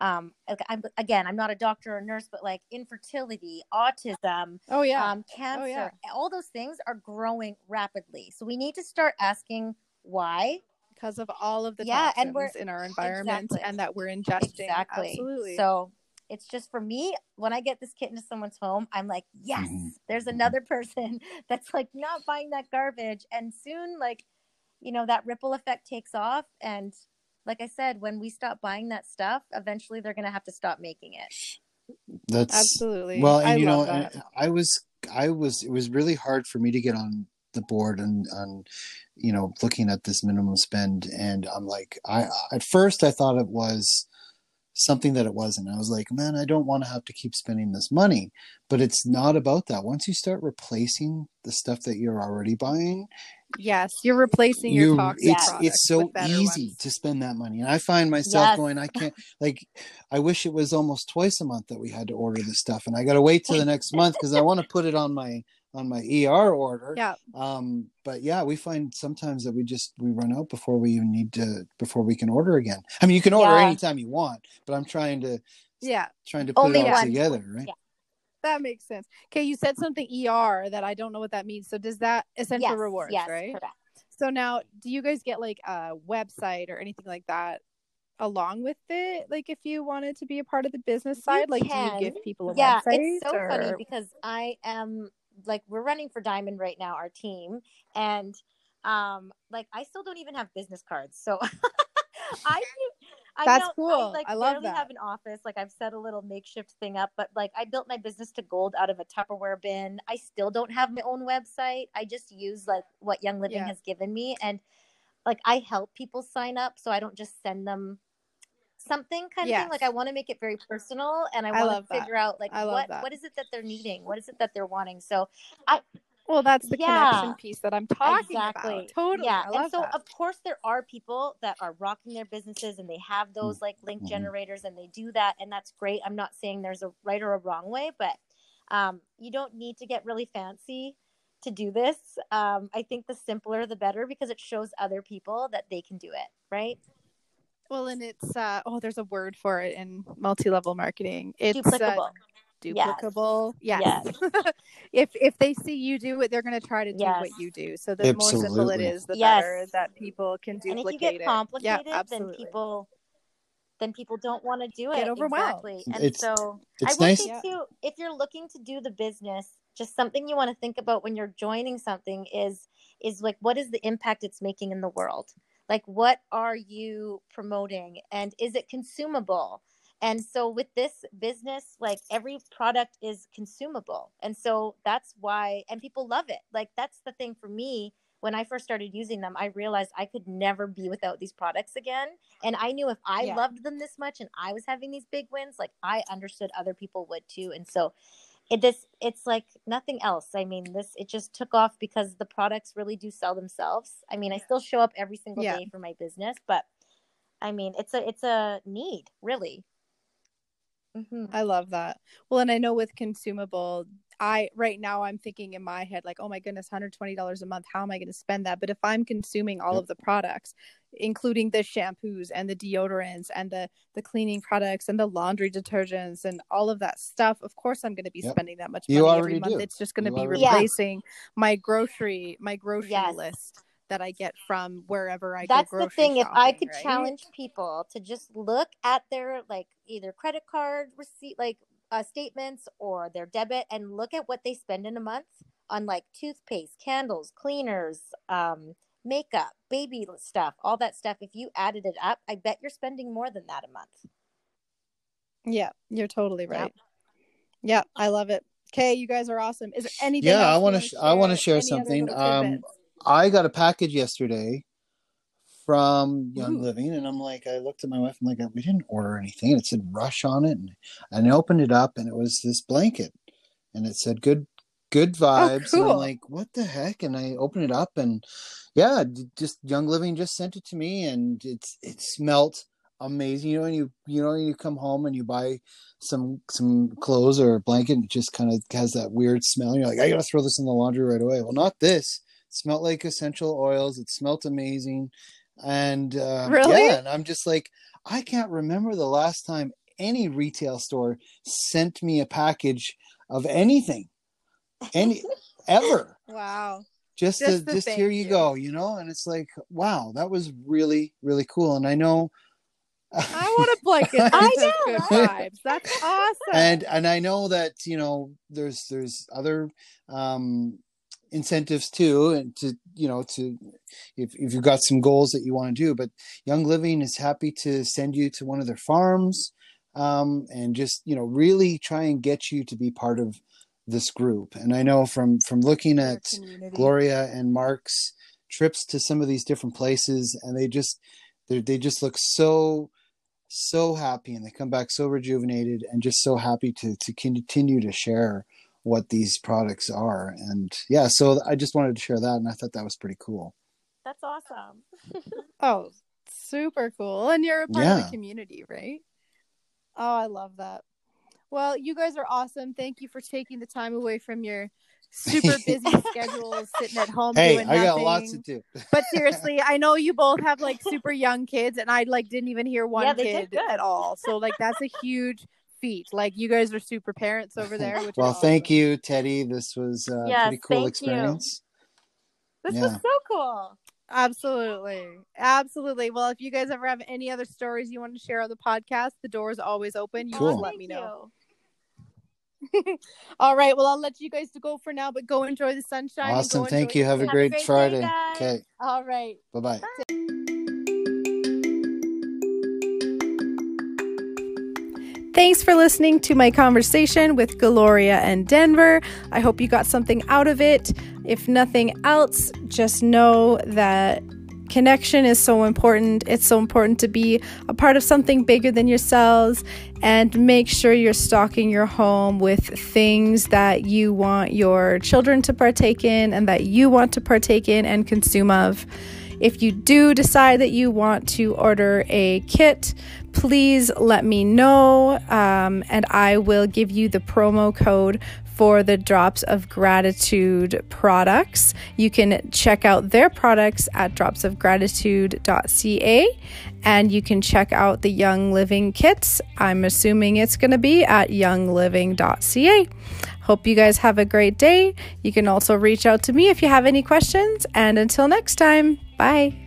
um, I'm, again, I'm not a doctor or nurse, but like infertility, autism, oh yeah, um, cancer, oh, yeah. all those things are growing rapidly. So we need to start asking why because of all of the yeah, and we're in our environment exactly. and that we're ingesting. Exactly. Absolutely. So it's just for me when I get this kit into someone's home, I'm like, yes, mm-hmm. there's another person that's like not buying that garbage. And soon, like, you know, that ripple effect takes off. And like I said, when we stop buying that stuff, eventually they're going to have to stop making it. That's absolutely well, and I you know, I, I was, I was, it was really hard for me to get on the board and on you know looking at this minimum spend and i'm like i at first i thought it was something that it wasn't i was like man i don't want to have to keep spending this money but it's not about that once you start replacing the stuff that you're already buying yes you're replacing you, your toxic it's it's so easy ones. to spend that money and i find myself yes. going i can't like i wish it was almost twice a month that we had to order this stuff and i got to wait till the next month because i want to put it on my on my ER order. Yeah. Um, but yeah, we find sometimes that we just we run out before we even need to before we can order again. I mean, you can order yeah. anytime you want, but I'm trying to yeah trying to put Only it all one. together, right? Yeah. That makes sense. Okay, you said something ER that I don't know what that means. So does that essential yes, rewards, yes, right? Correct. So now, do you guys get like a website or anything like that along with it? Like if you wanted to be a part of the business side, you like can. do you give people a yeah, website? Yeah, it's so or... funny because I am like we're running for diamond right now our team and um like i still don't even have business cards so i I That's cool. I, like, I love that. have an office. Like I've set a little makeshift thing up, but like I built my business to gold out of a Tupperware bin. I still don't have my own website. I just use like what Young Living yeah. has given me, and like I help people sign up, so I don't just send them something kind of yes. thing. Like I want to make it very personal and I want to figure out like what that. what is it that they're needing? What is it that they're wanting? So I well, that's the yeah, connection piece that I'm talking about. exactly. about. Totally. Yeah. and so, that. of course, there are people that are rocking their businesses and they have those like link mm-hmm. generators and they do that. And that's great. I'm not saying there's a right or a wrong way, but um, you don't need to get really fancy to do this. Um, I think the simpler, the better because it shows other people that they can do it. Right. Well, and it's uh, oh, there's a word for it in multi-level marketing. It's duplicable. Uh, duplicable. Yes. yes. if if they see you do it, they're going to try to do yes. what you do. So the Absolutely. more simple it is, the yes. better that people can duplicate and if you get complicated, yeah, then people then people don't want to do it. Get overwhelmed. Exactly. And it's, so it's I will nice. say too, if you're looking to do the business, just something you want to think about when you're joining something is is like what is the impact it's making in the world? Like what are you promoting and is it consumable? And so with this business, like every product is consumable. And so that's why and people love it. Like that's the thing for me when I first started using them, I realized I could never be without these products again. And I knew if I yeah. loved them this much and I was having these big wins, like I understood other people would too. And so it this it's like nothing else. I mean, this it just took off because the products really do sell themselves. I mean, I still show up every single yeah. day for my business, but I mean, it's a it's a need, really. Mm-hmm. I love that. Well, and I know with consumable, I right now I'm thinking in my head like, oh my goodness, $120 a month. How am I going to spend that? But if I'm consuming all yep. of the products, including the shampoos and the deodorants and the the cleaning products and the laundry detergents and all of that stuff, of course I'm going to be yep. spending that much money every month. Do. It's just going to be replacing my grocery my grocery yes. list that I get from wherever I go. That's the thing. Shopping, if I could right? challenge people to just look at their like either credit card receipt, like uh, statements or their debit and look at what they spend in a month on like toothpaste, candles, cleaners, um, makeup, baby stuff, all that stuff. If you added it up, I bet you're spending more than that a month. Yeah, you're totally right. Yeah, yeah I love it. Okay, you guys are awesome. Is there anything? Yeah, I want to. Sh- I want to share something. Um, I got a package yesterday from Young Ooh. Living, and I'm like, I looked at my wife, I'm like, we didn't order anything. It said Rush on it, and, and I opened it up, and it was this blanket, and it said good good oh, vibes. Oh, cool. And I'm like, what the heck? And I opened it up, and yeah, just Young Living just sent it to me, and it's it smelt amazing. You know, when you you know you come home and you buy some some clothes or a blanket, and it just kind of has that weird smell. And you're like, I gotta throw this in the laundry right away. Well, not this. It smelled like essential oils. It smelt amazing and uh, really? yeah, and I'm just like, I can't remember the last time any retail store sent me a package of anything, any ever. Wow. Just, just to, just here you, you go, you know, and it's like, wow, that was really really cool, and I know I want a blanket. I know good vibes. That's awesome. And and I know that you know there's there's other um incentives too and to you know to if, if you've got some goals that you want to do but young living is happy to send you to one of their farms um, and just you know really try and get you to be part of this group. And i know from from looking at gloria and mark's trips to some of these different places and they just they just look so so happy and they come back so rejuvenated and just so happy to to continue to share what these products are. And yeah, so I just wanted to share that, and I thought that was pretty cool. That's awesome. oh, super cool. And you're a part yeah. of the community, right? Oh, I love that. Well, you guys are awesome. Thank you for taking the time away from your super busy schedules, sitting at home hey, doing nothing. I got lots to do. but seriously, I know you both have like super young kids, and I like didn't even hear one yeah, kid at all. So like that's a huge feat. Like you guys are super parents over there. well, thank awesome. you, Teddy. This was uh, a yes, pretty cool experience. You. This yeah. was so cool. Absolutely. Absolutely. Well, if you guys ever have any other stories you want to share on the podcast, the door is always open. You cool. just let me know. All right. Well, I'll let you guys go for now, but go enjoy the sunshine. Awesome. Thank you. Have a great, great Friday. Day, okay. All right. Bye-bye. Bye. Thanks for listening to my conversation with Gloria and Denver. I hope you got something out of it. If nothing else, just know that connection is so important. It's so important to be a part of something bigger than yourselves and make sure you're stocking your home with things that you want your children to partake in and that you want to partake in and consume of. If you do decide that you want to order a kit, please let me know um, and I will give you the promo code for the Drops of Gratitude products. You can check out their products at dropsofgratitude.ca and you can check out the Young Living kits. I'm assuming it's going to be at youngliving.ca. Hope you guys have a great day. You can also reach out to me if you have any questions. And until next time, bye.